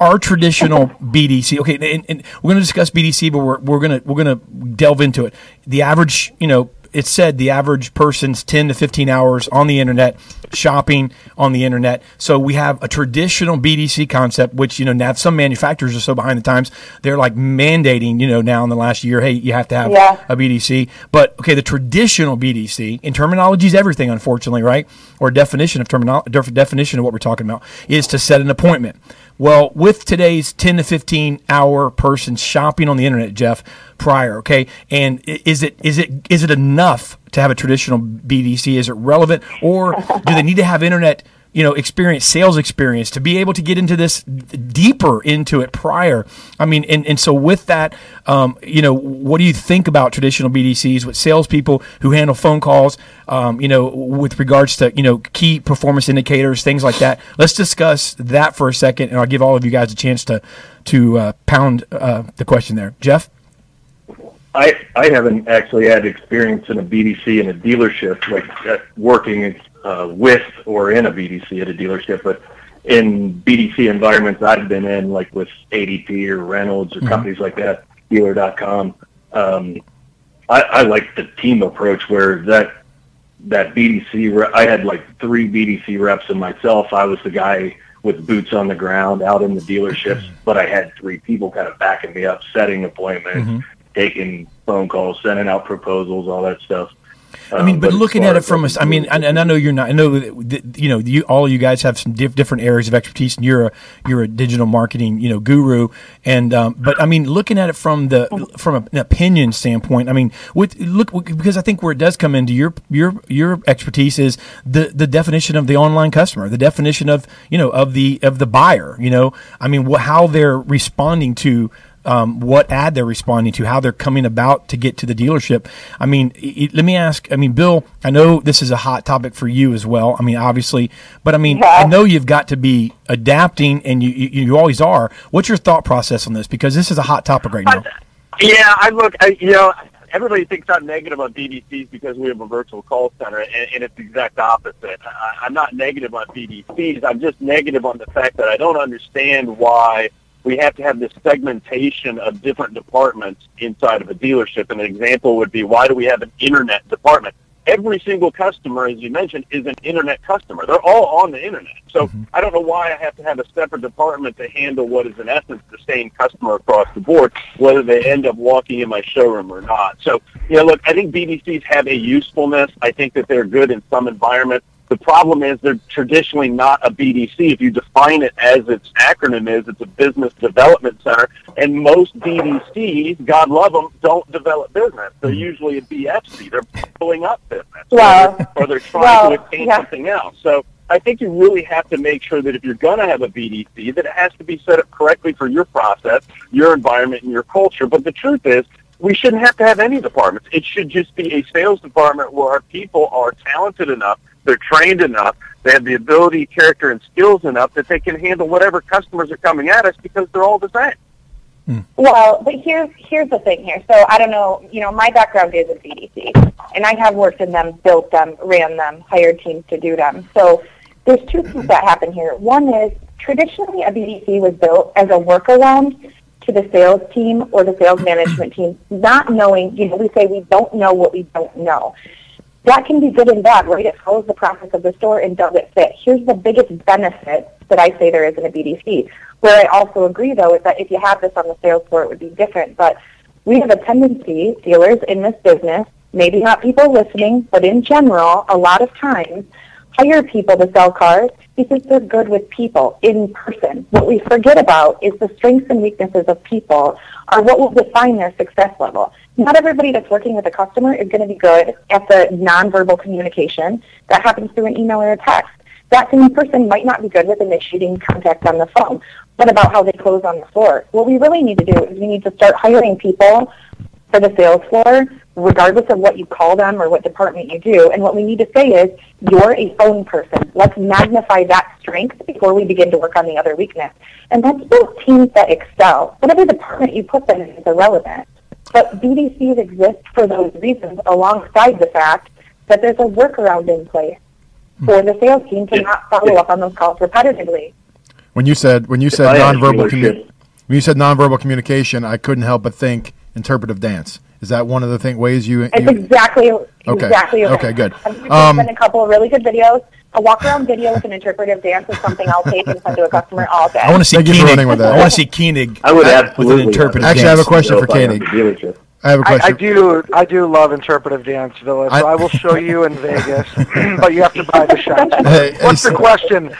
our traditional BDC. Okay, and, and we're going to discuss BDC, but we're, we're going to we're going to delve into it. The average, you know, it said the average person's 10 to 15 hours on the internet shopping on the internet so we have a traditional bdc concept which you know now some manufacturers are so behind the times they're like mandating you know now in the last year hey you have to have yeah. a bdc but okay the traditional bdc in terminology is everything unfortunately right or definition of terminology definition of what we're talking about is to set an appointment well, with today's 10 to 15 hour person shopping on the internet, Jeff, prior, okay? And is it is it is it enough to have a traditional BDC? Is it relevant or do they need to have internet you know experience sales experience to be able to get into this deeper into it prior. I mean and, and so with that um, you know what do you think about traditional bdcs with salespeople who handle phone calls um, you know with regards to you know key performance indicators things like that? Let's discuss that for a second and i'll give all of you guys a chance to to uh, pound uh, the question there. Jeff? I, I haven't actually had experience in a BDC in a dealership, like uh, working uh, with or in a BDC at a dealership, but in BDC environments I've been in, like with ADP or Reynolds or mm-hmm. companies like that, dealer.com, um, I, I like the team approach where that that BDC, I had like three BDC reps and myself. I was the guy with boots on the ground out in the dealerships, mm-hmm. but I had three people kind of backing me up, setting appointments, mm-hmm. taking phone calls, sending out proposals, all that stuff. I mean, but, but looking at it from a, I mean, and, and, I know you're not. I know that, you know you, all of you guys have some diff, different areas of expertise, and you're a you're a digital marketing you know guru. And um, but I mean, looking at it from the from an opinion standpoint, I mean, with look because I think where it does come into your your your expertise is the the definition of the online customer, the definition of you know of the of the buyer. You know, I mean, how they're responding to um, what ad they're responding to, how they're coming about to get to the dealership. I mean, it, let me ask. I mean, Bill, I know this is a hot topic for you as well. I mean, obviously, but I mean, yeah. I know you've got to be adapting, and you, you, you always are. What's your thought process on this? Because this is a hot topic right now. Yeah, I look. I, you know, everybody thinks I'm negative on BDCs because we have a virtual call center, and, and it's the exact opposite. I, I'm not negative on BDCs. I'm just negative on the fact that I don't understand why we have to have this segmentation of different departments inside of a dealership. And an example would be why do we have an internet department? Every single customer, as you mentioned, is an internet customer. They're all on the internet. So mm-hmm. I don't know why I have to have a separate department to handle what is in essence the same customer across the board, whether they end up walking in my showroom or not. So, you know, look, I think BDCs have a usefulness. I think that they're good in some environments. The problem is they're traditionally not a BDC. If you define it as its acronym is, it's a business development center. And most BDCs, God love them, don't develop business. They're hmm. usually a BFC. They're pulling up business. Well, or they're trying well, to attain yeah. something else. So I think you really have to make sure that if you're going to have a BDC, that it has to be set up correctly for your process, your environment, and your culture. But the truth is, we shouldn't have to have any departments. It should just be a sales department where our people are talented enough they're trained enough, they have the ability, character, and skills enough that they can handle whatever customers are coming at us because they're all the same. Hmm. Well, but here's here's the thing here. So I don't know, you know, my background is in BDC, and I have worked in them, built them, ran them, hired teams to do them. So there's two things that happen here. One is traditionally a BDC was built as a workaround to the sales team or the sales management team, not knowing, you know, we say we don't know what we don't know that can be good and bad, right? It follows the process of the store and does it fit. Here's the biggest benefit that I say there is in a BDC. Where I also agree, though, is that if you have this on the sales floor, it would be different. But we have a tendency, dealers in this business, maybe not people listening, but in general, a lot of times, hire people to sell cars because they're good with people in person. What we forget about is the strengths and weaknesses of people are what will define their success level. Not everybody that's working with a customer is going to be good at the nonverbal communication that happens through an email or a text. That same person might not be good with initiating contact on the phone. What about how they close on the floor? What we really need to do is we need to start hiring people for the sales floor, regardless of what you call them or what department you do. And what we need to say is, you're a phone person. Let's magnify that strength before we begin to work on the other weakness. And that's built teams that excel. Whatever department you put them in is irrelevant. But BDCs exist for those reasons alongside the fact that there's a workaround in place for the sales team to not follow up on those calls repetitively. When you said when you said I had a nonverbal commu- when you said nonverbal communication, I couldn't help but think interpretive dance. Is that one of the thing ways you? It's you exactly Okay. exactly Okay, good. I've Um, sent a couple of really good videos. A walk around video with an interpretive dance is something I'll take and send to a customer all day. I want to see Thank you Koenig. with that. I want to see Koenig. I would with absolutely an interpretive Actually, I have a question for if I have a question. I have a I, I question. do I do love interpretive dance, Villa. So I- I, will show you in Vegas, but you have to buy the shots. Hey, What's the question?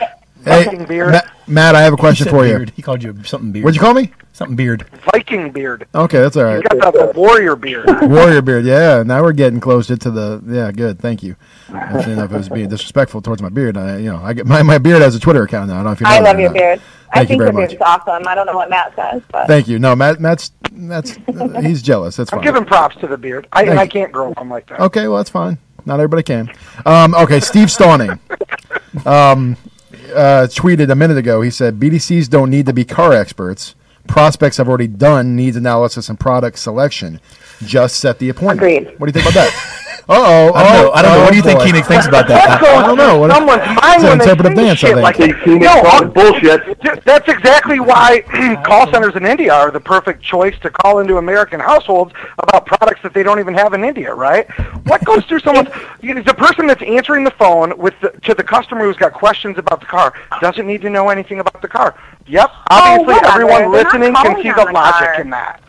Hey, Viking beard. Ma- Matt, I have a question said for you. He called you something beard. What'd you call me? Something beard. Viking beard. Okay, that's all right. You got the, the warrior beard. Warrior beard. Yeah, now we're getting closer to the. Yeah, good. Thank you. I didn't know if it was being disrespectful towards my beard. I, you know, I get my, my beard has a Twitter account now. I don't know if you know I love your not. beard. I Thank you think very your much. beard's awesome. I don't know what Matt says, but Thank you. No, Matt. Matt's that's he's jealous. That's fine. I'm giving props to the beard. I, Thank I can't grow one like that. Okay, well that's fine. Not everybody can. Um, okay, Steve Stawning um, uh, tweeted a minute ago. He said BDCs don't need to be car experts. Prospects have already done needs analysis and product selection. Just set the appointment. Agreed. What do you think about that? Uh oh. I don't know. I don't know. What do you think Koenig thinks about that? That goes I don't know. What- through someone's mind It's an when they interpretive say dance, I shit think. like See, No, I'm- bullshit. That's exactly why call centers in India are the perfect choice to call into American households about products that they don't even have in India, right? What goes through someone's you know, the person that's answering the phone with the, to the customer who's got questions about the car doesn't need to know anything about the car. Yep, obviously whatever. everyone listening can see the the logic car. in that.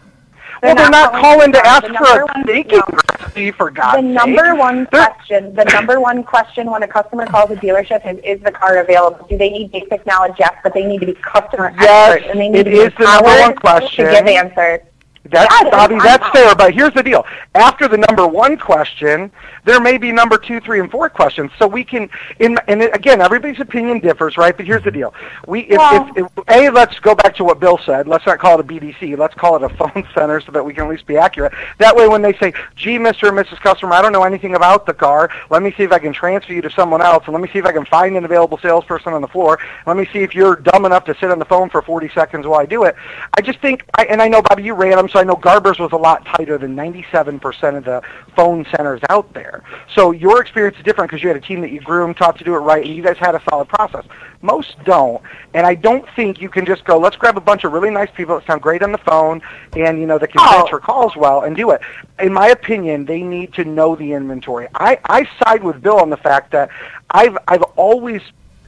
Well, they're not calling calling to ask for a baking no. recipe for God's the number sake. one They're- question, the number one question when a customer calls a dealership is, is the car available? Do they need basic knowledge? Yes, but they need to be customer Yes, experts and they need it to be is the number one empowered question. to give answers. That's Yeah. Bobby, that's fair, but here's the deal. After the number one question, there may be number two, three, and four questions. So we can, in, and again, everybody's opinion differs, right? But here's the deal. We, if, Well- if, if, A, let's go back to what Bill said. Let's not call it a BDC. Let's call it a phone center so that we can at least be accurate. That way when they say, gee, Mr. and Mrs. Customer, I don't know anything about the car. Let me see if I can transfer you to someone else, and let me see if I can find an available salesperson on the floor. Let me see if you're dumb enough to sit on the phone for 40 seconds while I do it. I just think, I, and I know, Bobby, you ran them, so I know Garber's was a lot tighter than 97% of the phone centers out there. So your experience is different because you had a team that you groomed, taught to do it right, and you guys had a solid process. Most don't, and I don't think you can just go, let's grab a bunch of really nice people that sound great on the phone and, you know, that can Oh. transfer calls well and do it. In my opinion, they need to know the inventory. I, I side with Bill on the fact that I've, I've always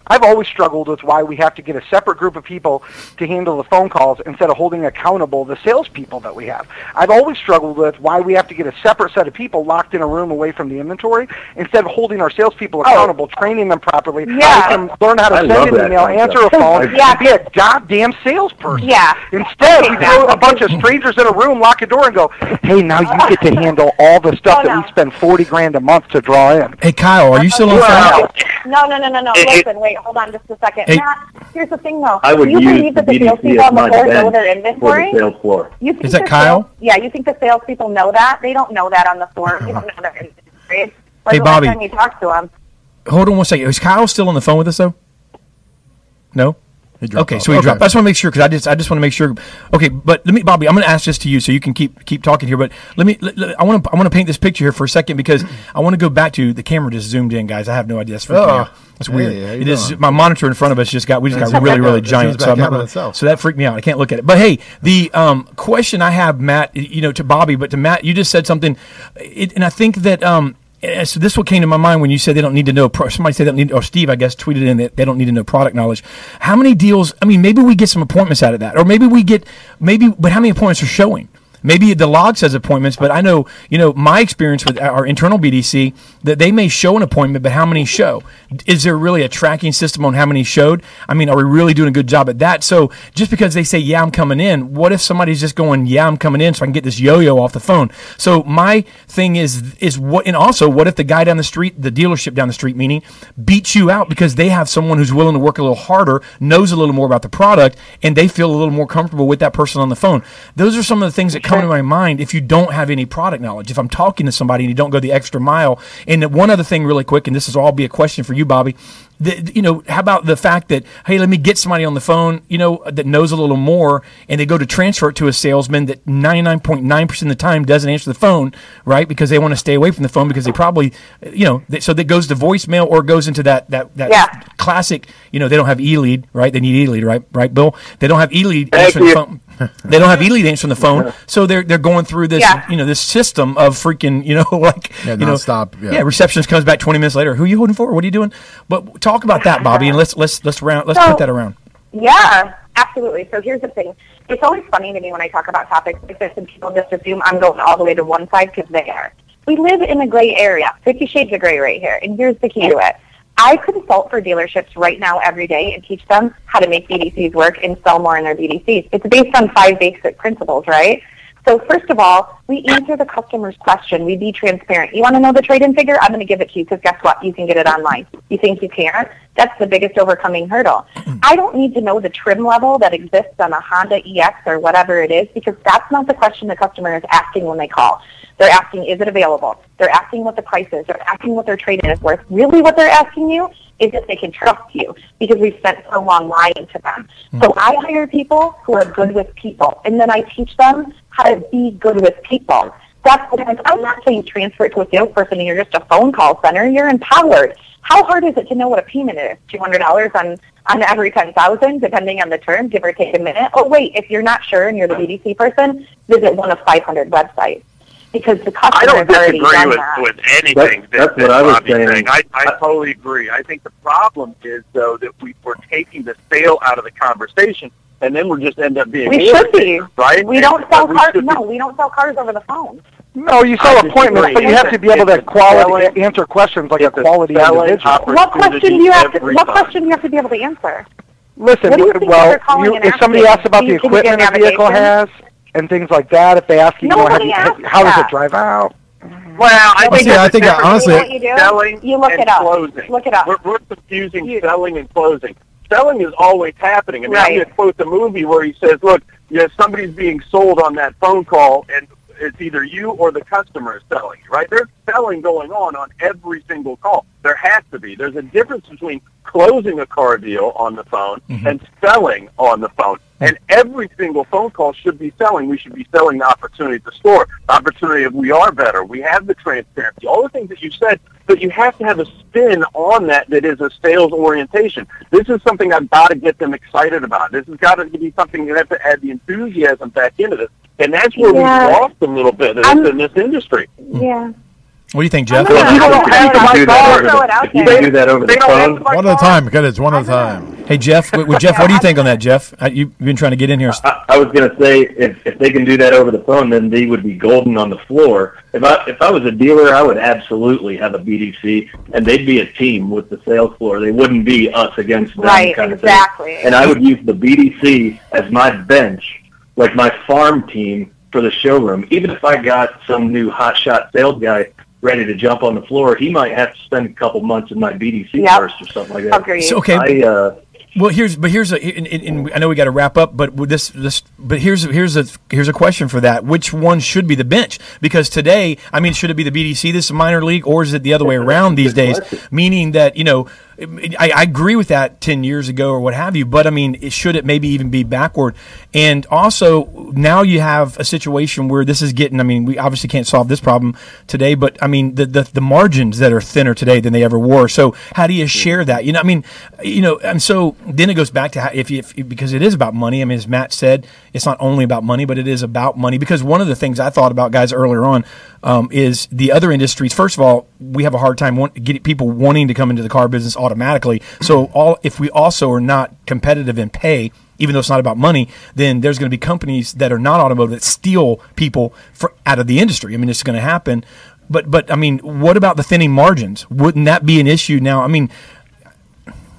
I've always struggled with why we have to get a separate group of people to handle the phone calls instead of holding accountable the salespeople that we have. I've always struggled with why we have to get a separate set of people locked in a room away from the inventory instead of holding our salespeople oh. accountable, training them properly, Oh. Yeah. how they can learn how to I send an email, concept. answer a phone, Yeah. be a goddamn salesperson. Yeah. Instead, we throw a bunch of strangers in a room, lock a door, and go, "Hey, now you get to handle all the stuff Oh, that no. we spend forty grand a month to draw in." Hey, Kyle, are you still on Well, phone? No, no, no, no, no. It- it- Listen, wait, hold on just a second. Hey. Matt, here's the thing though. I would you use believe the that the BDC salespeople as on the floor know their for the sales floor. You think Is that Kyle? Sales, yeah, you think the salespeople know that? They don't know that on the floor. They don't know their inventory. When's Hey, the last Bobby. time you talk to them? Hold on one second. Is Kyle still on the phone with us though? No. Okay, off. so he dropped. I just want to make sure because I just I just want to make sure. Okay, but let me, Bobby. I'm going to ask this to you so you can keep keep talking here. But let me. Let, let- I want to I want to paint this picture here for a second because I want to go back to the camera just zoomed in, guys. I have no idea. That's freaking Oh. out. That's weird. Hey, how you it is doing? my monitor in front of us just got we just It's got really really. Giant. So not out on gonna- itself. so that freaked me out. I can't look at it. But hey, the um, question I have, Matt, you know, to Bobby, but to Matt, you just said something, it, and I think that um, eh, so this what came to my mind when you said they don't need to know. Pro- somebody said they don't need, or Steve, I guess, tweeted in that they don't need to know product knowledge. How many deals? I mean, maybe we get some appointments out of that, or maybe we get maybe, but how many appointments are showing? Maybe the log says appointments, but I know, you know, my experience with our internal BDC that they may show an appointment, but how many show? Is there really a tracking system on how many showed? I mean, are we really doing a good job at that? So just because they say, yeah, I'm coming in, what if somebody's just going, yeah, I'm coming in so I can get this yo-yo off the phone? So my thing is, is what, and also what if the guy down the street, the dealership down the street, meaning beats you out because they have someone who's willing to work a little harder, knows a little more about the product, and they feel a little more comfortable with that person on the phone. Those are some of the things that come to my mind if you don't have any product knowledge. If I'm talking to somebody and you don't go the extra mile. And one other thing, really quick, and this is all be a question for you, Bobby. The, you know, how about the fact that hey, let me get somebody on the phone, you know, that knows a little more, and they go to transfer it to a salesman that 99.9 percent of the time doesn't answer the phone, right? Because they want to stay away from the phone because they probably, you know, they, so that goes to voicemail or goes into that that that Yeah. classic. You know, they don't have e lead, right? They need e lead, right? Right, Bill? They don't have e lead answering the phone. they don't have e lead on the phone, so they're they're going through this, Yeah. you know, this system of freaking, you know, like Yeah, you know, stop yeah. yeah. Receptionist comes back twenty minutes later. Who are you holding for? What are you doing? But talk about that, Bobby, and let's let's let's round let's So- put that around. Yeah, absolutely. So here's the thing. It's always funny to me when I talk about topics like this and people just assume I'm going all the way to one side because they are. We live in a gray area, 50 shades of gray right here. And here's the key to it. I consult for dealerships right now every day and teach them how to make BDCs work and sell more in their BDCs. It's based on five basic principles, right? So first of all, we answer the customer's question. We be transparent. You want to know the trade-in figure? I'm going to give it to you because guess what? You can get it online. You think you can't? That's the biggest overcoming hurdle. I don't need to know the trim level that exists on a Honda EX or whatever it is because that's not the question the customer is asking when they call. They're asking, is it available? They're asking what the price is. They're asking what their trade-in is worth. Really what they're asking you is if they can trust you because we've spent so long lying to them. So I hire people who are good with people, and then I teach them how to be good with people. That's what I'm, I'm not saying transfer it to a salesperson and you're just a phone call center. You're empowered. How hard is it to know what a payment is? Two hundred dollars on on every ten thousand, depending on the term, give or take a minute. Oh wait, if you're not sure and you're the BDC person, visit one of five hundred websites because the customer. I don't disagree with, that. with anything That- that, that's that what I was saying. saying. I, I totally agree. I think the problem is though that we, we're taking the sale out of the conversation, and then we're just end up being We should be. right? We And- don't sell we cars. should No, we don't sell cars over the phone. No, you sell disagree. appointments, but you have to be able to quality selling- answer questions like a quality selling individual. What question do you have to? What time. question do you have to be able to answer? Listen, What do you think well, you, if somebody asking? asks about the equipment your a vehicle has and things like that, if they ask you, you know, have Nobody you, asks how does that. it drive out? Well, I Well, think see, I think that honestly- You know what you do? selling You look and it up. closing. Look it up. We're, we're confusing selling and closing. Selling is always happening. I mean, I'm Right. going to quote the movie where he says, "Look, you know, somebody's being sold on that phone call, and it's either you or the customer is selling." Right? There's selling going on on every single call. There has to be. There's a difference between closing a car deal on the phone mm-hmm. and selling on the phone. And every single phone call should be selling. We should be selling the opportunity at the store, the opportunity of we are better, we have the transparency, all the things that you said, but you have to have a spin on that that is a sales orientation. This is something I've got to get them excited about. This has got to be something you have to add the enthusiasm back into this. And that's where Yeah. we've lost a little bit in this, in this industry. Yeah. What do you think, Jeff? I'm You don't have gonna to do throw that it over out the, you can do that over the phone, One at a time, because it's one at a time. Hey Jeff, with, with Jeff, what do you think on that, Jeff? Uh, you, you've been trying to get in here. I, I was going to say if, if they can do that over the phone, then they would be golden on the floor. If I if I was a dealer, I would absolutely have a BDC, and they'd be a team with the sales floor. They wouldn't be us against them Right, kind of exactly. thing. And I would use the BDC as my bench, like my farm team for the showroom. Even if I got some new hotshot sales guy ready to jump on the floor, he might have to spend a couple months in my BDC Yep. first or something like that. Agreed. So, okay, I uh, Well, here's but here's a and, and, and I know we got to wrap up, but this this but here's here's a here's a question for that. Which one should be the bench? Because today, I mean, should it be the BDC? This is minor league, or is it the other way around these days? Meaning that you know, I, I agree with that ten years ago or what have you, but I mean, it, should it maybe even be backward? And also now you have a situation where this is getting. I mean, we obviously can't solve this problem today, but I mean, the the, the margins that are thinner today than they ever were. So how do you share that? You know, I mean, you know, and so then it goes back to how, if, you, if because it is about money. I mean, as Matt said, it's not only about money, but it is about money. Because one of the things I thought about, guys, earlier on, um, is the other industries. First of all, we have a hard time want, getting people wanting to come into the car business automatically. So all if we also are not competitive in pay even though it's not about money, then there's going to be companies that are not automotive that steal people for, out of the industry. I mean, it's going to happen. But but I mean, what about the thinning margins? Wouldn't that be an issue now? I mean,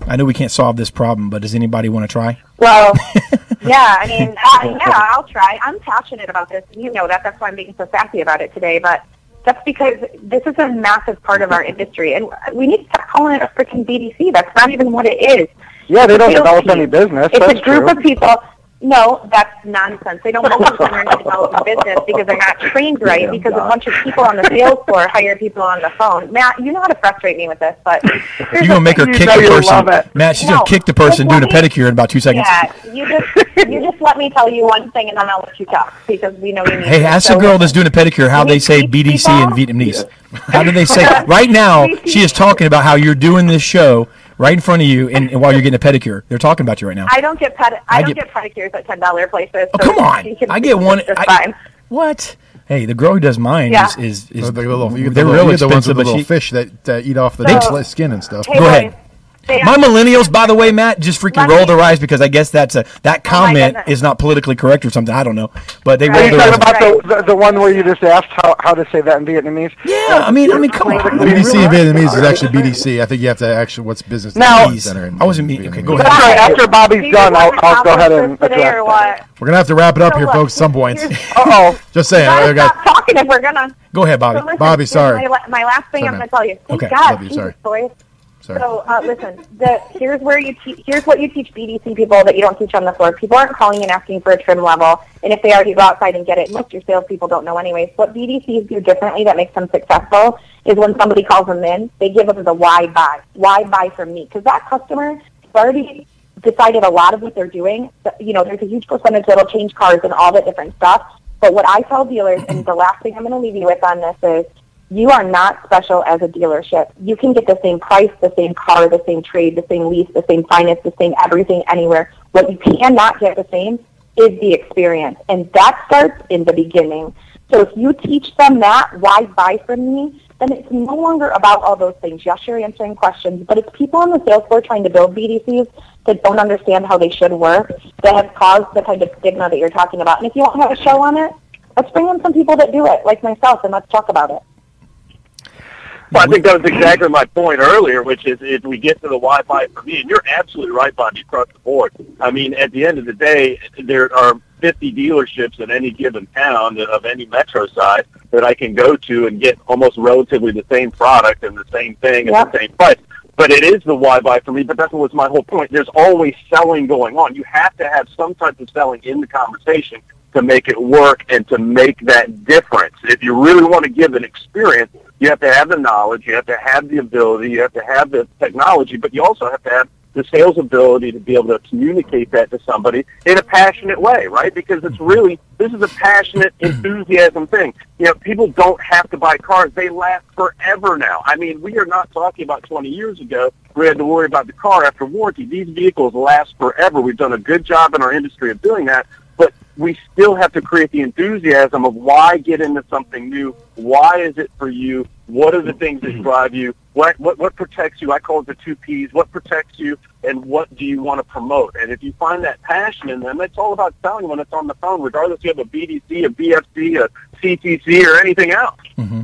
I know we can't solve this problem, but does anybody want to try? Well, yeah, I mean, uh, yeah, I'll try. I'm passionate about this. and You know that. That's why I'm being so sassy about it today. But that's because this is a massive part of our industry, and we need to stop calling it a freaking BDC. That's not even what it is. Yeah, they don't develop any business. It's That's a group true. of people. No, that's nonsense. They don't focus on learning to develop a business because they're not trained right. Yeah, because a bunch of people on the sales floor hire people on the phone. Matt, you know how to frustrate me with this, but You're gonna make her kick the person. Matt, she's No, gonna kick the person just doing a pedicure in about two seconds. Yeah, you just you just let me tell you one thing, and then I'll let you talk because we know you need. Hey, ask So the girl that's doing a pedicure how they say BDC in Vietnamese. How do they say? Right now, she is talking about how you're doing this show right in front of you, and, and while you're getting a pedicure, they're talking about you right now. I don't get pedi- I I, don't get- get, pedicures at ten dollar places. Oh, come on. I get one- I- fine. What? Hey, the girl who does mine Yeah. is is, is Oh, the little, you get the they're little, real you get the ones with the but little she, fish that, that eat off the They- sli- skin and stuff. Hey, Go boys, ahead. They- My millennials, by the way, Matt, just freaking roll their eyes because I guess that's a that oh comment goodness. is not politically correct or something. I don't know, but they Are roll you their talking eyes. about the, the the one where you just asked how, how to say that in Vietnamese? Yeah, I mean, I mean, come on. BDC in Vietnamese is actually BDC. I think you have to actually what's business Now- development center. In, I wasn't meaning. Okay, go That's ahead. all right. After Bobby's Do done, I'll, I'll go ahead and this today address or that. what? We're gonna have to wrap it up So here, look, folks. At some point. here's- Uh-oh. Just saying. I Gotta stop talking if we're gonna. Go ahead, Bobby. So listen, Bobby, sorry. My, my last thing Sorry, I'm going to tell you. Thank Okay, God, you, Jesus, sorry. boys. Sorry. So uh, listen, the, here's where you te- here's what you teach BDC people that you don't teach on the floor. People aren't calling and asking for a trim level, and if they are, you go outside and get it. Most of your salespeople don't know anyways. What BDCs do differently that makes them successful is when somebody calls them in, they give them the why buy. Why buy from me? Because that customer has already decided a lot of what they're doing. You know, there's a huge percentage that'll change cars and all that different stuff. But what I tell dealers, and the last thing I'm going to leave you with on this is, you are not special as a dealership. You can get the same price, the same car, the same trade, the same lease, the same finance, the same everything anywhere. What you cannot get the same is the experience. And that starts in the beginning. So if you teach them that, why buy from me, then it's no longer about all those things. Yes, you're answering questions, but it's people on the sales floor trying to build BDCs that don't understand how they should work, that have caused the kind of stigma that you're talking about. And if you want to have a show on it, let's bring in some people that do it, like myself, and let's talk about it. Well, I think that was exactly my point earlier, which is if we get to the why buy for me, and you're absolutely right, Bobby, across the board. I mean, at the end of the day, there are 50 dealerships in any given town of any metro side that I can go to and get almost relatively the same product and the same thing at Yep. the same price. But it is the why buy for me. But that's what was my whole point. There's always selling going on. You have to have some type of selling in the conversation to make it work and to make that difference. If you really want to give an experience, you have to have the knowledge, you have to have the ability, you have to have the technology, but you also have to have the sales ability to be able to communicate that to somebody in a passionate way, right? Because it's mm-hmm. really this is a passionate mm-hmm. enthusiasm thing. You know, people don't have to buy cars; they last forever now. I mean, we are not talking about 20 years ago. We had to worry about the car after warranty. These vehicles last forever. We've done a good job in our industry of doing that, we still have to create the enthusiasm of why get into something new. Why is it for you? What are the things that mm-hmm. drive you? What what what protects you? I call it the two P's. What protects you, and what do you want to promote? And if you find that passion in them, it's all about selling when it's on the phone, regardless if you have a BDC, a BFC, a CTC, or anything else. Mm-hmm.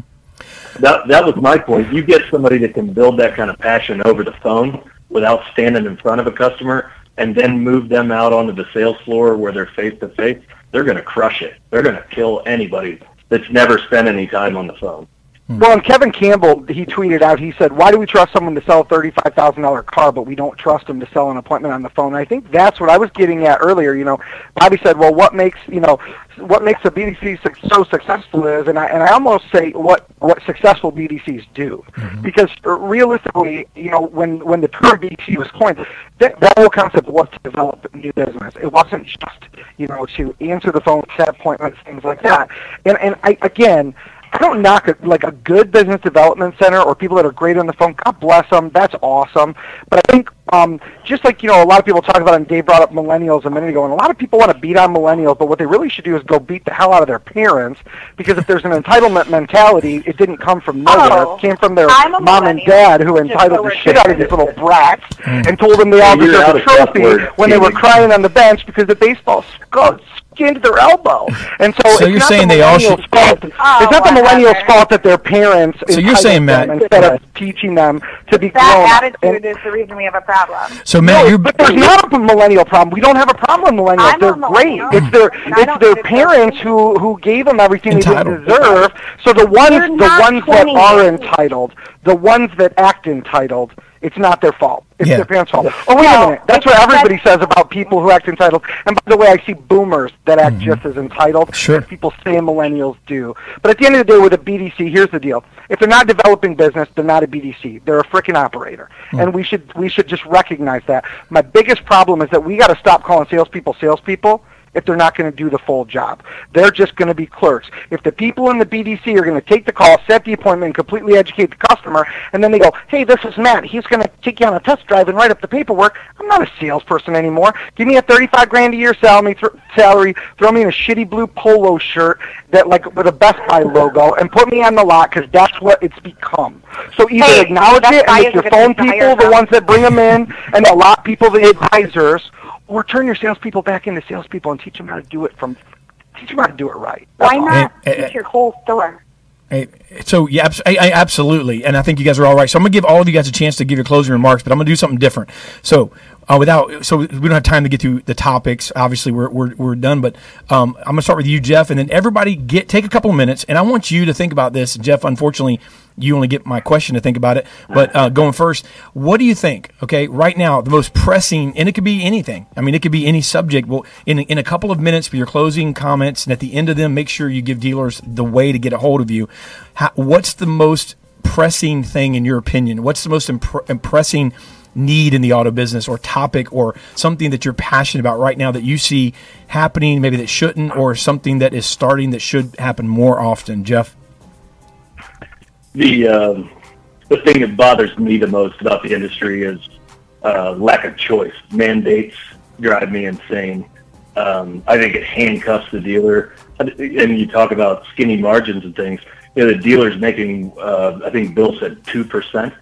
That that was my point. You get somebody that can build that kind of passion over the phone without standing in front of a customer and then move them out onto the sales floor where they're face to face, they're going to crush it. They're going to kill anybody that's never spent any time on the phone. Hmm. Well, and Kevin Campbell, he tweeted out, he said, why do we trust someone to sell a $35,000 car, but we don't trust them to sell an appointment on the phone? And I think that's what I was getting at earlier. You know, Bobby said, well, what makes, you know, what makes a BDC so successful is, and I, and I almost say what, what successful BDCs do. Mm-hmm. Because uh, realistically, you know, when, when the term BDC was coined, that, that whole concept was to develop new business. It wasn't just, you know, to answer the phone, set appointments, things like that. And, and I, again, I don't knock a, like a good business development center or people that are great on the phone. God bless them. That's awesome. But I think um, just like you know, a lot of people talk about, and Dave brought up millennials a minute ago, and a lot of people want to beat on millennials, but what they really should do is go beat the hell out of their parents, because if there's an entitlement mentality, it didn't come from nowhere. Oh, it came from their mom and dad who entitled the shit out of these little brats Mm. and told them they all deserved out a of tough trophy when they were crying on the bench because the baseball sc- skinned their elbow. And so, So you're saying the they all millennials' should- fault. Oh, it's not the millennials' whatever. fault that their parents So you're saying, Matt- instead of teaching them to be grown That up. attitude is the reason we have a problem. So Matt, No, you're but there's not a millennial problem. We don't have a problem with millennials. I'm They're great. It's their and it's their parents who who gave them everything they didn't deserve. So the ones They're the not ones that are entitled, the ones that act entitled, it's not their fault. It's Yeah. their parents' fault. Oh wait a minute. That's what it's- everybody says about people who act entitled. And by the way, I see boomers that act Mm-hmm. just as entitled Sure. as people say millennials do. But at the end of the day, with a BDC, here's the deal: if they're not developing business, they're not a BDC. They're a freaking operator, Hmm. and we should we should just recognize that. My biggest problem is that we got to stop calling salespeople salespeople if they're not going to do the full job. They're just going to be clerks. If the people in the BDC are going to take the call, set the appointment, and completely educate the customer, and then they go, "Hey, this is Matt. He's going to take you on a test drive and write up the paperwork." I'm not a salesperson anymore. Give me a 35 grand a year salary, th- salary. Throw me in a shitty blue polo shirt that like with a Best Buy logo, and put me on the lot because that's what it's become. So either Hey, acknowledge it and make your phone people the ones that bring them in, and the lot people the advisors, or turn your salespeople back into salespeople and teach them how to do it from teach them how to do it right. That's Why not Hey, hey, teach your whole store? So yeah, I, I, absolutely, and I think you guys are all right. So I'm gonna give all of you guys a chance to give your closing remarks, but I'm gonna do something different. So uh, without, so we don't have time to get through the topics. Obviously, we're we're, we're done, but um, I'm gonna start with you, Jeff, and then everybody get take a couple of minutes, and I want you to think about this. Jeff, unfortunately, you only get my question to think about it, but uh, going first, what do you think? Okay, right now, the most pressing, and it could be anything. I mean, it could be any subject. Well, in in a couple of minutes for your closing comments, and at the end of them, make sure you give dealers the way to get a hold of you. How, what's the most pressing thing in your opinion? What's the most impre- impressing need in the auto business or topic or something that you're passionate about right now that you see happening, maybe that shouldn't, or something that is starting that should happen more often? Jeff? The um, the thing that bothers me the most about the industry is uh, lack of choice. Mandates drive me insane. Um, I think it handcuffs the dealer. And you talk about skinny margins and things. You know, the dealer's making. Uh, I think Bill said two percent.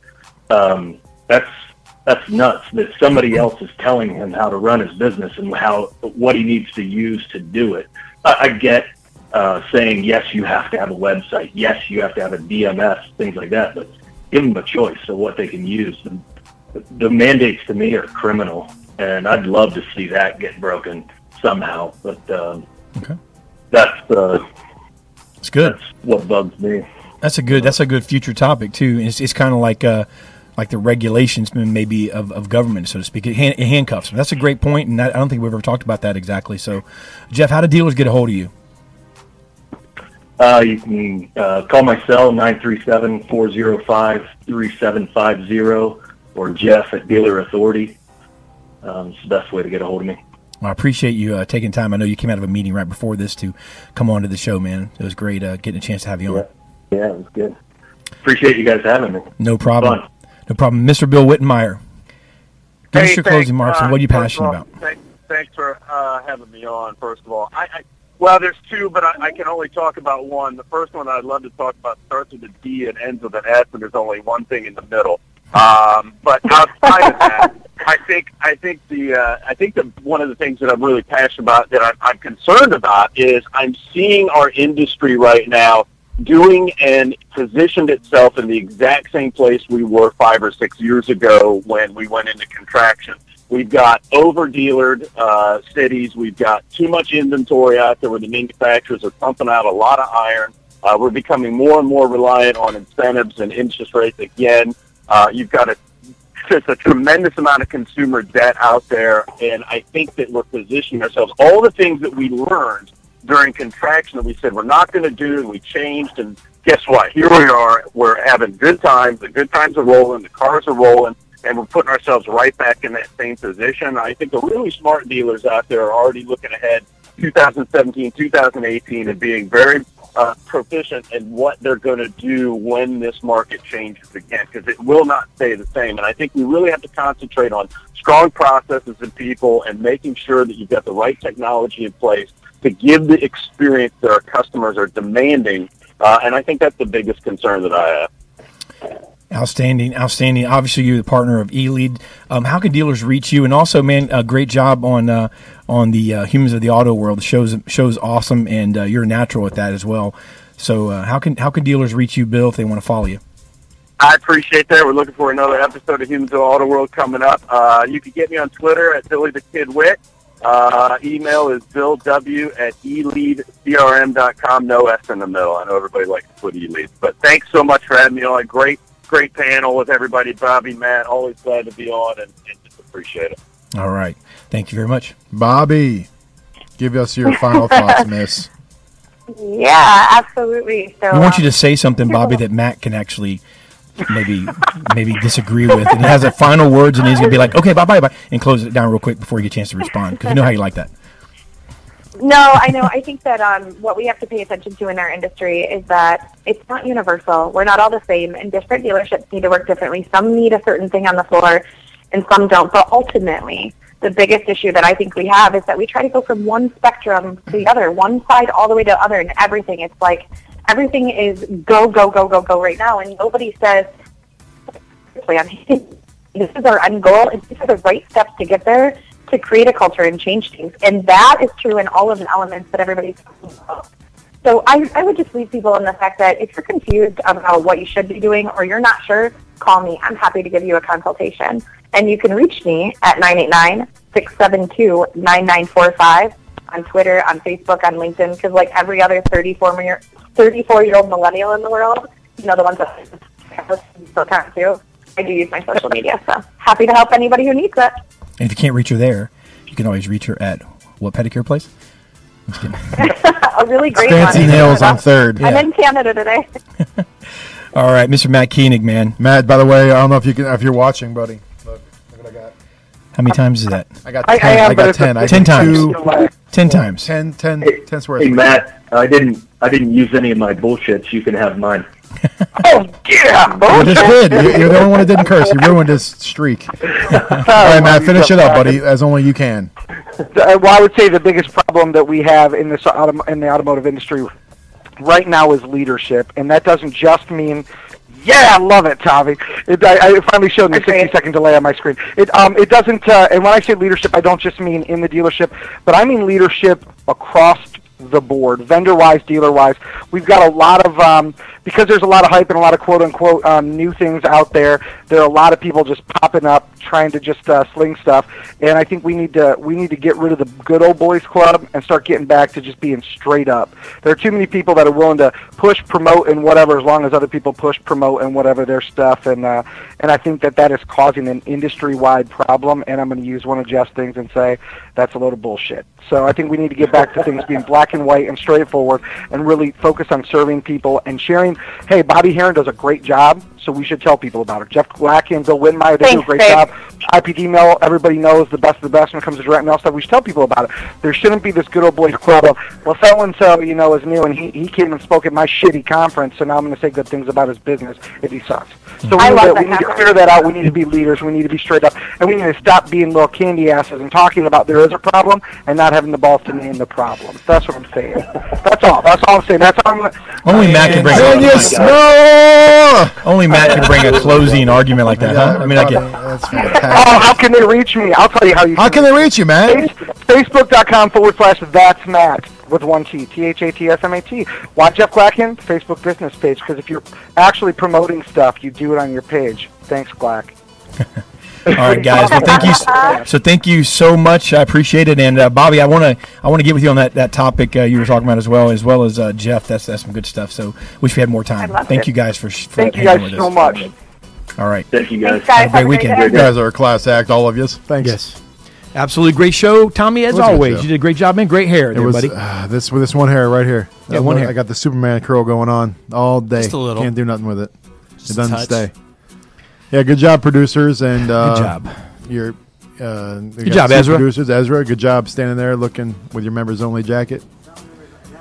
Um, that's that's nuts. That somebody else is telling him how to run his business and how what he needs to use to do it. I, I get uh, saying yes, you have to have a website. Yes, you have to have a DMS, things like that. But give them a choice of what they can use. The, the mandates to me are criminal, and I'd love to see that get broken somehow. But um, Okay. that's uh, It's good. that's what bugs me. That's a good. That's a good future topic too. And It's, it's kind of like uh, like the regulations maybe of, of government, so to speak. It, hand, it handcuffs. them. That's a great point, and I, I don't think we've ever talked about that exactly. So, Jeff, how do dealers get a hold of you? Uh, you can uh, call my cell, 937-405-3750, or Jeff at Dealer Authority. Um, it's the best way to get a hold of me. Well, I appreciate you uh, taking time. I know you came out of a meeting right before this to come on to the show, man. It was great uh, getting a chance to have you on. Yeah, it was good. Appreciate you guys having me. No problem. Fun. No problem. Mr. Bill Wittenmeyer, give us your thanks, closing remarks uh, and what are you passionate all, about? Thanks, thanks for uh, having me on. First of all, I, I well, there's two, but I, I can only talk about one. The first one I'd love to talk about starts with a D and ends with an S, and there's only one thing in the middle. Um, but outside of that, I think I think the uh, I think the one of the things that I'm really passionate about that I'm, I'm concerned about is I'm seeing our industry right now doing and positioned itself in the exact same place we were five or six years ago when we went into contraction. We've got over dealered uh, cities. We've got too much inventory out there where the manufacturers are pumping out a lot of iron. Uh, we're becoming more and more reliant on incentives and interest rates again. Uh, you've got a just a tremendous amount of consumer debt out there, and I think that we're positioning ourselves. All the things that we learned during contraction that we said we're not going to do, and we changed, and guess what? Here we are. We're having good times. The good times are rolling. The cars are rolling, and we're putting ourselves right back in that same position. I think the really smart dealers out there are already looking ahead 2017, 2018, and being very uh, proficient in what they're going to do when this market changes again, because it will not stay the same. And I think we really have to concentrate on strong processes and people and making sure that you've got the right technology in place to give the experience that our customers are demanding. Uh, and I think that's the biggest concern that I have. Outstanding, outstanding. Obviously, you're the partner of eLead. Um, how can dealers reach you? And also, man, a great job on uh, on the uh, Humans of the Auto World. The show's show's awesome, and uh, you're a natural at that as well. So, uh, how can how can dealers reach you, Bill, if they want to follow you? I appreciate that. We're looking for another episode of Humans of the Auto World coming up. Uh, you can get me on Twitter at Billy the Kid Wit. Uh, email is Bill W at eleadcrm.com. No S in the middle. I know everybody likes to put elead. But thanks so much for having me on. Great great panel with everybody. Bobby, Matt, always glad to be on and, and just appreciate it. All right. Thank you very much. Bobby, give us your final thoughts, miss. Yeah, absolutely. So We want you um, to say something, Bobby, that Matt can actually maybe maybe disagree with, and he has the final words, and he's gonna be like, "Okay, bye, bye, bye," and close it down real quick before you get a chance to respond, because you know how you like that. No, I know. I think that um, what we have to pay attention to in our industry is that it's not universal. We're not all the same, and different dealerships need to work differently. Some need a certain thing on the floor, and some don't. But ultimately, the biggest issue that I think we have is that we try to go from one spectrum to the other, one side all the way to the other, and everything. It's like everything is go, go, go, go, go right now, and nobody says, "Plan. This is our end goal, and these are the right steps to get there." To create a culture and change things. And that is true in all of the elements that everybody's talking about. So I, I would just leave people in the fact that if you're confused about what you should be doing or you're not sure, call me. I'm happy to give you a consultation. And you can reach me at 989-672-9945 on Twitter, on Facebook, on LinkedIn, because like every other 34 year, 34 year old millennial in the world, you know, the ones that still count too, I do use my social media. So happy to help anybody who needs it. And if you can't reach her there, you can always reach her at what pedicure place? I'm just kidding. a really great Fancy one. nails on third. I'm in Canada today. All right, Mr. Matt Koenig, man. Matt, by the way, I don't know if you can if you're watching, buddy. Look, look what I got. How many times is that? I got I- I ten. I, am, but got it's a- ten. I Ten did times. two- Ten times. Ten, ten, ten swears. Hey Matt, I didn't I didn't use any of my bullshits. You can have mine. Oh yeah, You just did. You're, you're the only one that didn't curse. You ruined his streak. All right, Matt, finish it up, buddy, as only you can. Uh, well, I would say the biggest problem that we have in this autom- in the automotive industry right now is leadership, and that doesn't just mean. Yeah, I love it, Tavi. It, I, I finally showed me a 60 second delay on my screen. It um it doesn't, uh, and when I say leadership, I don't just mean in the dealership, but I mean leadership across the board, vendor wise, dealer wise. We've got a lot of um, because there's a lot of hype and a lot of quote unquote um, new things out there. There are a lot of people just popping up trying to just uh, sling stuff, and I think we need to we need to get rid of the good old boys club and start getting back to just being straight up. There are too many people that are willing to push, promote, and whatever as long as other people push, promote, and whatever their stuff, and uh, and I think that that is causing an industry wide problem. And I'm going to use one of Jeff's things and say that's a load of bullshit. So I think we need to get back to things being black and white and straightforward, and really focus on serving people and sharing. Hey, Bobby Heron does a great job, so we should tell people about it. Jeff Glackin and Bill Wittenmeyer, they do a great job. IPD mail, everybody knows the best of the best when it comes to direct mail stuff. We should tell people about it. There shouldn't be this good old boys club of, well, so and so, you know, is new and he, he came and spoke at my shitty conference, so now I'm going to say good things about his business if he sucks. Mm. So we, I need, to, we need to clear that out. We need to be leaders. We need to be straight up, and we need to stop being little candy asses and talking about there is a problem and not having the balls to name the problem. That's what I'm saying. That's all. That's all I'm saying. That's all. I'm, Only Matt can bring. And a, you only Matt can bring a closing argument like that, huh? I mean, I get. That's Oh, how can they reach me? I'll tell you how you. How can they reach you, man? Facebook.com forward slash that's Matt with one T. T H A T S M A T. Watch Jeff Glackin Facebook business page because if you're actually promoting stuff, you do it on your page. Thanks, Glack. All right, guys. Well, thank you. s- So thank you so much. I appreciate it. And uh, Bobby, I want to I want to get with you on that that topic uh, you were talking about as well, as well as uh, Jeff. That's that's some good stuff. So wish we had more time. love Thank it. you guys for for Thank you hanging guys with so us. much. All right. Thank you guys. Thanks, guys. Have a great Have weekend. You guys are a class act, all of you. Thanks. Yes. Absolutely great show, Tommy. As was a good always, you did a great job, man. Great hair, It there, was buddy. uh, this with this one hair right here. Yeah, one hair. I got the Superman curl going on all day. Just a little. Can't do nothing with it. Just it doesn't touch. stay. Yeah, good job, producers, and uh, Good job. Your uh, Good job, Ezra. Producers, Ezra. Good job standing there looking with your members only jacket.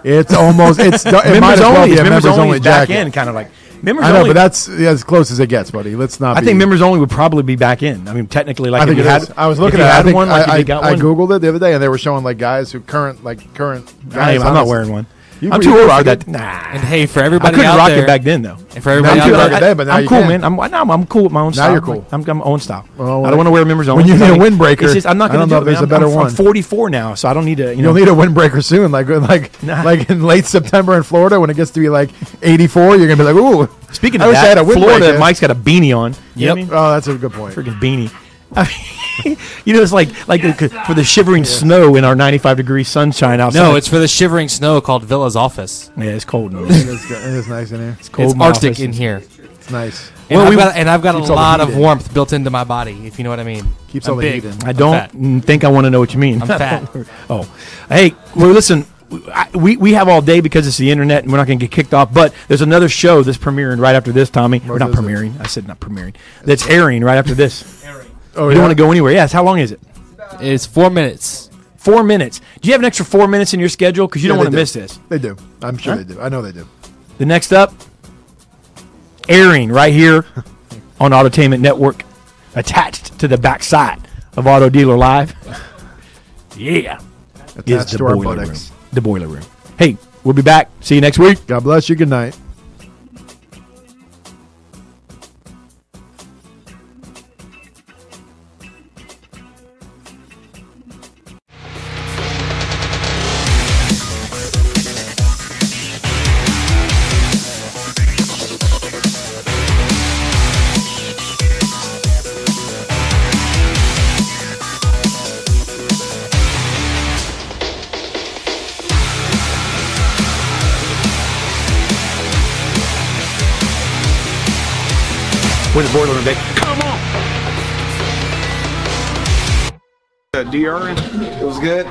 It's almost. It's. It members might as well only. be a members, members only. only is back jacket. in, kind of like members I know, only. but that's as close as it gets, buddy. Let's not. I be, think members only would probably be back in. I mean, technically, like I if think you had. I was looking at. it, I think one. Like I, got I, one. I googled it the other day, and they were showing like guys who current, like current. I Guys, am, I'm not wearing one. You- I'm too old for that. Nah. And hey, for everybody I couldn't out rock there, it back then, though. And for everybody Now out there, rock it then, but now I'm you cool, can. man. I'm, no, I'm cool with my own Now style. you're cool. I'm, I'm my own style. Well, I don't want to wear members only. when you need a I mean, windbreaker, it's just, I'm not I going don't to know do if there's it. a better I'm, one. I'm 44 now, so I don't need to. You You'll know, need a windbreaker soon, like like Nah. like in late September in Florida when it gets to be like 84. You're gonna be like, ooh. Speaking I of wish I that, had a Florida, windbreaker. Mike's got a beanie on. You know Yep. what I mean? Oh, that's a good point. freaking beanie. I mean, you know, it's like like the, for the shivering snow in our 95 degree sunshine outside. no, it's for the shivering snow called Villa's office. yeah, it's cold. In It there. is, it is nice in here. It's cold. it's in my Arctic office. in here. It's nice. And, Well, I've we- got, and I've got a Keeps all the lot heat of in. warmth built into my body, if you know what I mean. Keeps I'm all the big. heat in. I don't fat. mm, think I want to know what you mean. I'm fat. oh, hey, well, listen, I, we we have all day because it's the internet, and we're not going to get kicked off. But there's another show that's premiering right after this, Tommy. We're not is it? premiering. I said not premiering. That's airing right after this. Oh, you don't want to go anywhere. Yes. How long is it? It's four minutes. Four minutes. Do you have an extra four minutes in your schedule? Because you Yeah, don't want to do. miss this. They do. I'm sure Huh? they do. I know they do. The next up, airing right here on Autotainment Network, attached to the backside of Auto Dealer Live. Yeah. is the to our boiler buttocks. room. The boiler room. Hey, we'll be back. See you next week. God bless you. Good night. DR, it was good.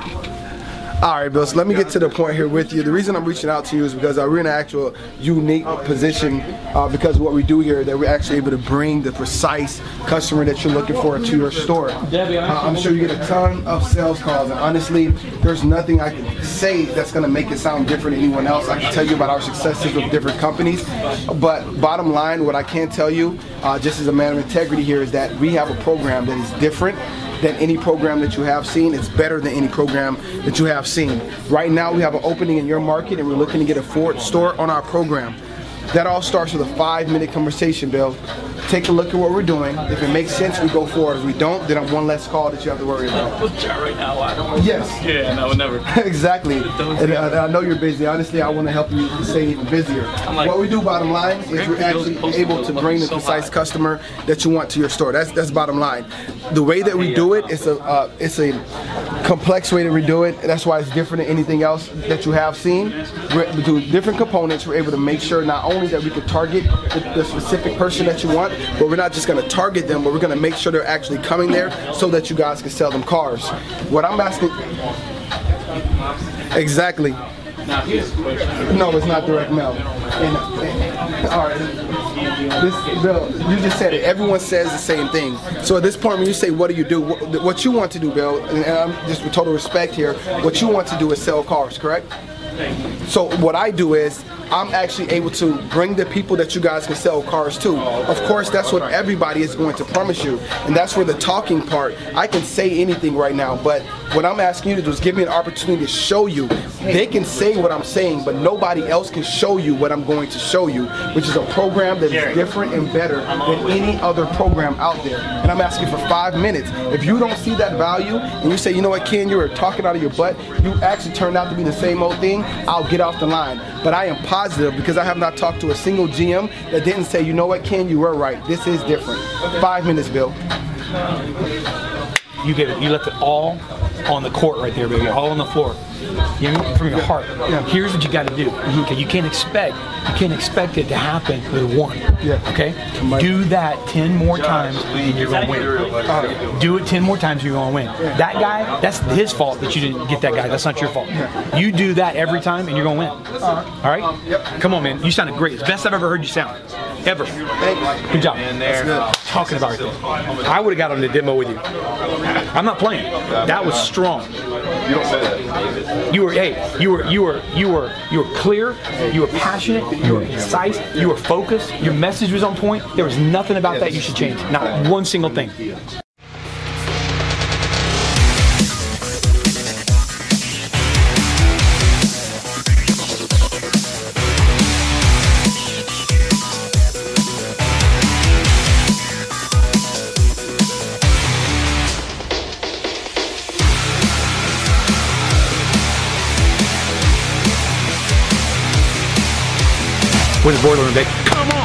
All right, Bill. So let me get to the point here with you. The reason I'm reaching out to you is because uh, we're in an actual unique position uh, because what we do here that we're actually able to bring the precise customer that you're looking for to your store. Uh, I'm sure you get a ton of sales calls, and honestly, there's nothing I can say that's going to make it sound different than anyone else. I can tell you about our successes with different companies, but bottom line, what I can tell you, uh, just as a man of integrity here, is that we have a program that is different than any program that you have seen. It's better than any program that you have seen. Right now, we have an opening in your market, and we're looking to get a Ford store on our program. That all starts with a five-minute conversation, Bill. Take a look at what we're doing. If it makes sense, we go forward. If we don't, then I'm one less call that you have to worry about. right now. I don't. Yes. Yeah, no, never. exactly. And, uh, I know you're busy. Honestly, I want to help you stay even busier. like- what we do, bottom line, is we're actually able to bring the precise customer that you want to your store. That's that's bottom line. The way that we do it, it's a uh, it's a complex way that we do it. That's why it's different than anything else that you have seen. We're, we do different components. We're able to make sure not only that we can target the, the specific person that you want, but we're not just going to target them, but we're going to make sure they're actually coming there so that you guys can sell them cars. What I'm asking. Exactly. No, it's not direct mail. And, and- all right. This, Bill, you just said it. Everyone says the same thing. So at this point, when you say, "What do you do?" What, what you want to do, Bill, and, and I'm just with total respect here. What you want to do is sell cars, correct? So what I do is I'm actually able to bring the people that you guys can sell cars to. Of course, that's what everybody is going to promise you, and that's where the talking part. I can say anything right now, but what I'm asking you to do is give me an opportunity to show you. They can say what I'm saying, but nobody else can show you what I'm going to show you, which is a program that is different and better than any other program out there. And I'm asking for five minutes. If you don't see that value and you say, you know what, Ken, you were talking out of your butt, you actually turned out to be the same old thing, I'll get off the line. But I am positive because I have not talked to a single GM that didn't say, you know what, Ken, you were right. This is different. Five minutes, Bill. You gave it. You left it all on the court right there, baby. All on the floor. You know, from your heart. Here's what you got to do. Okay, you can't expect you can't expect it to happen with one. Yeah. Okay. Do that ten more times and you're gonna win. Do it ten more times, you're gonna win. That guy, that's his fault that you didn't get that guy. That's not your fault. You do that every time and you're gonna win. All right. Yep. Come on, man. You sounded great. It's the best I've ever heard you sound. Ever. Good job. Talking about it. I would have got on the demo with you. I'm not playing. That was strong. You don't say that. You were hey, you were you were you were you were clear, you were passionate, you were concise, you were focused, your message was on point. There was nothing about that you should change. Not one single thing. Room, Vic? Come on!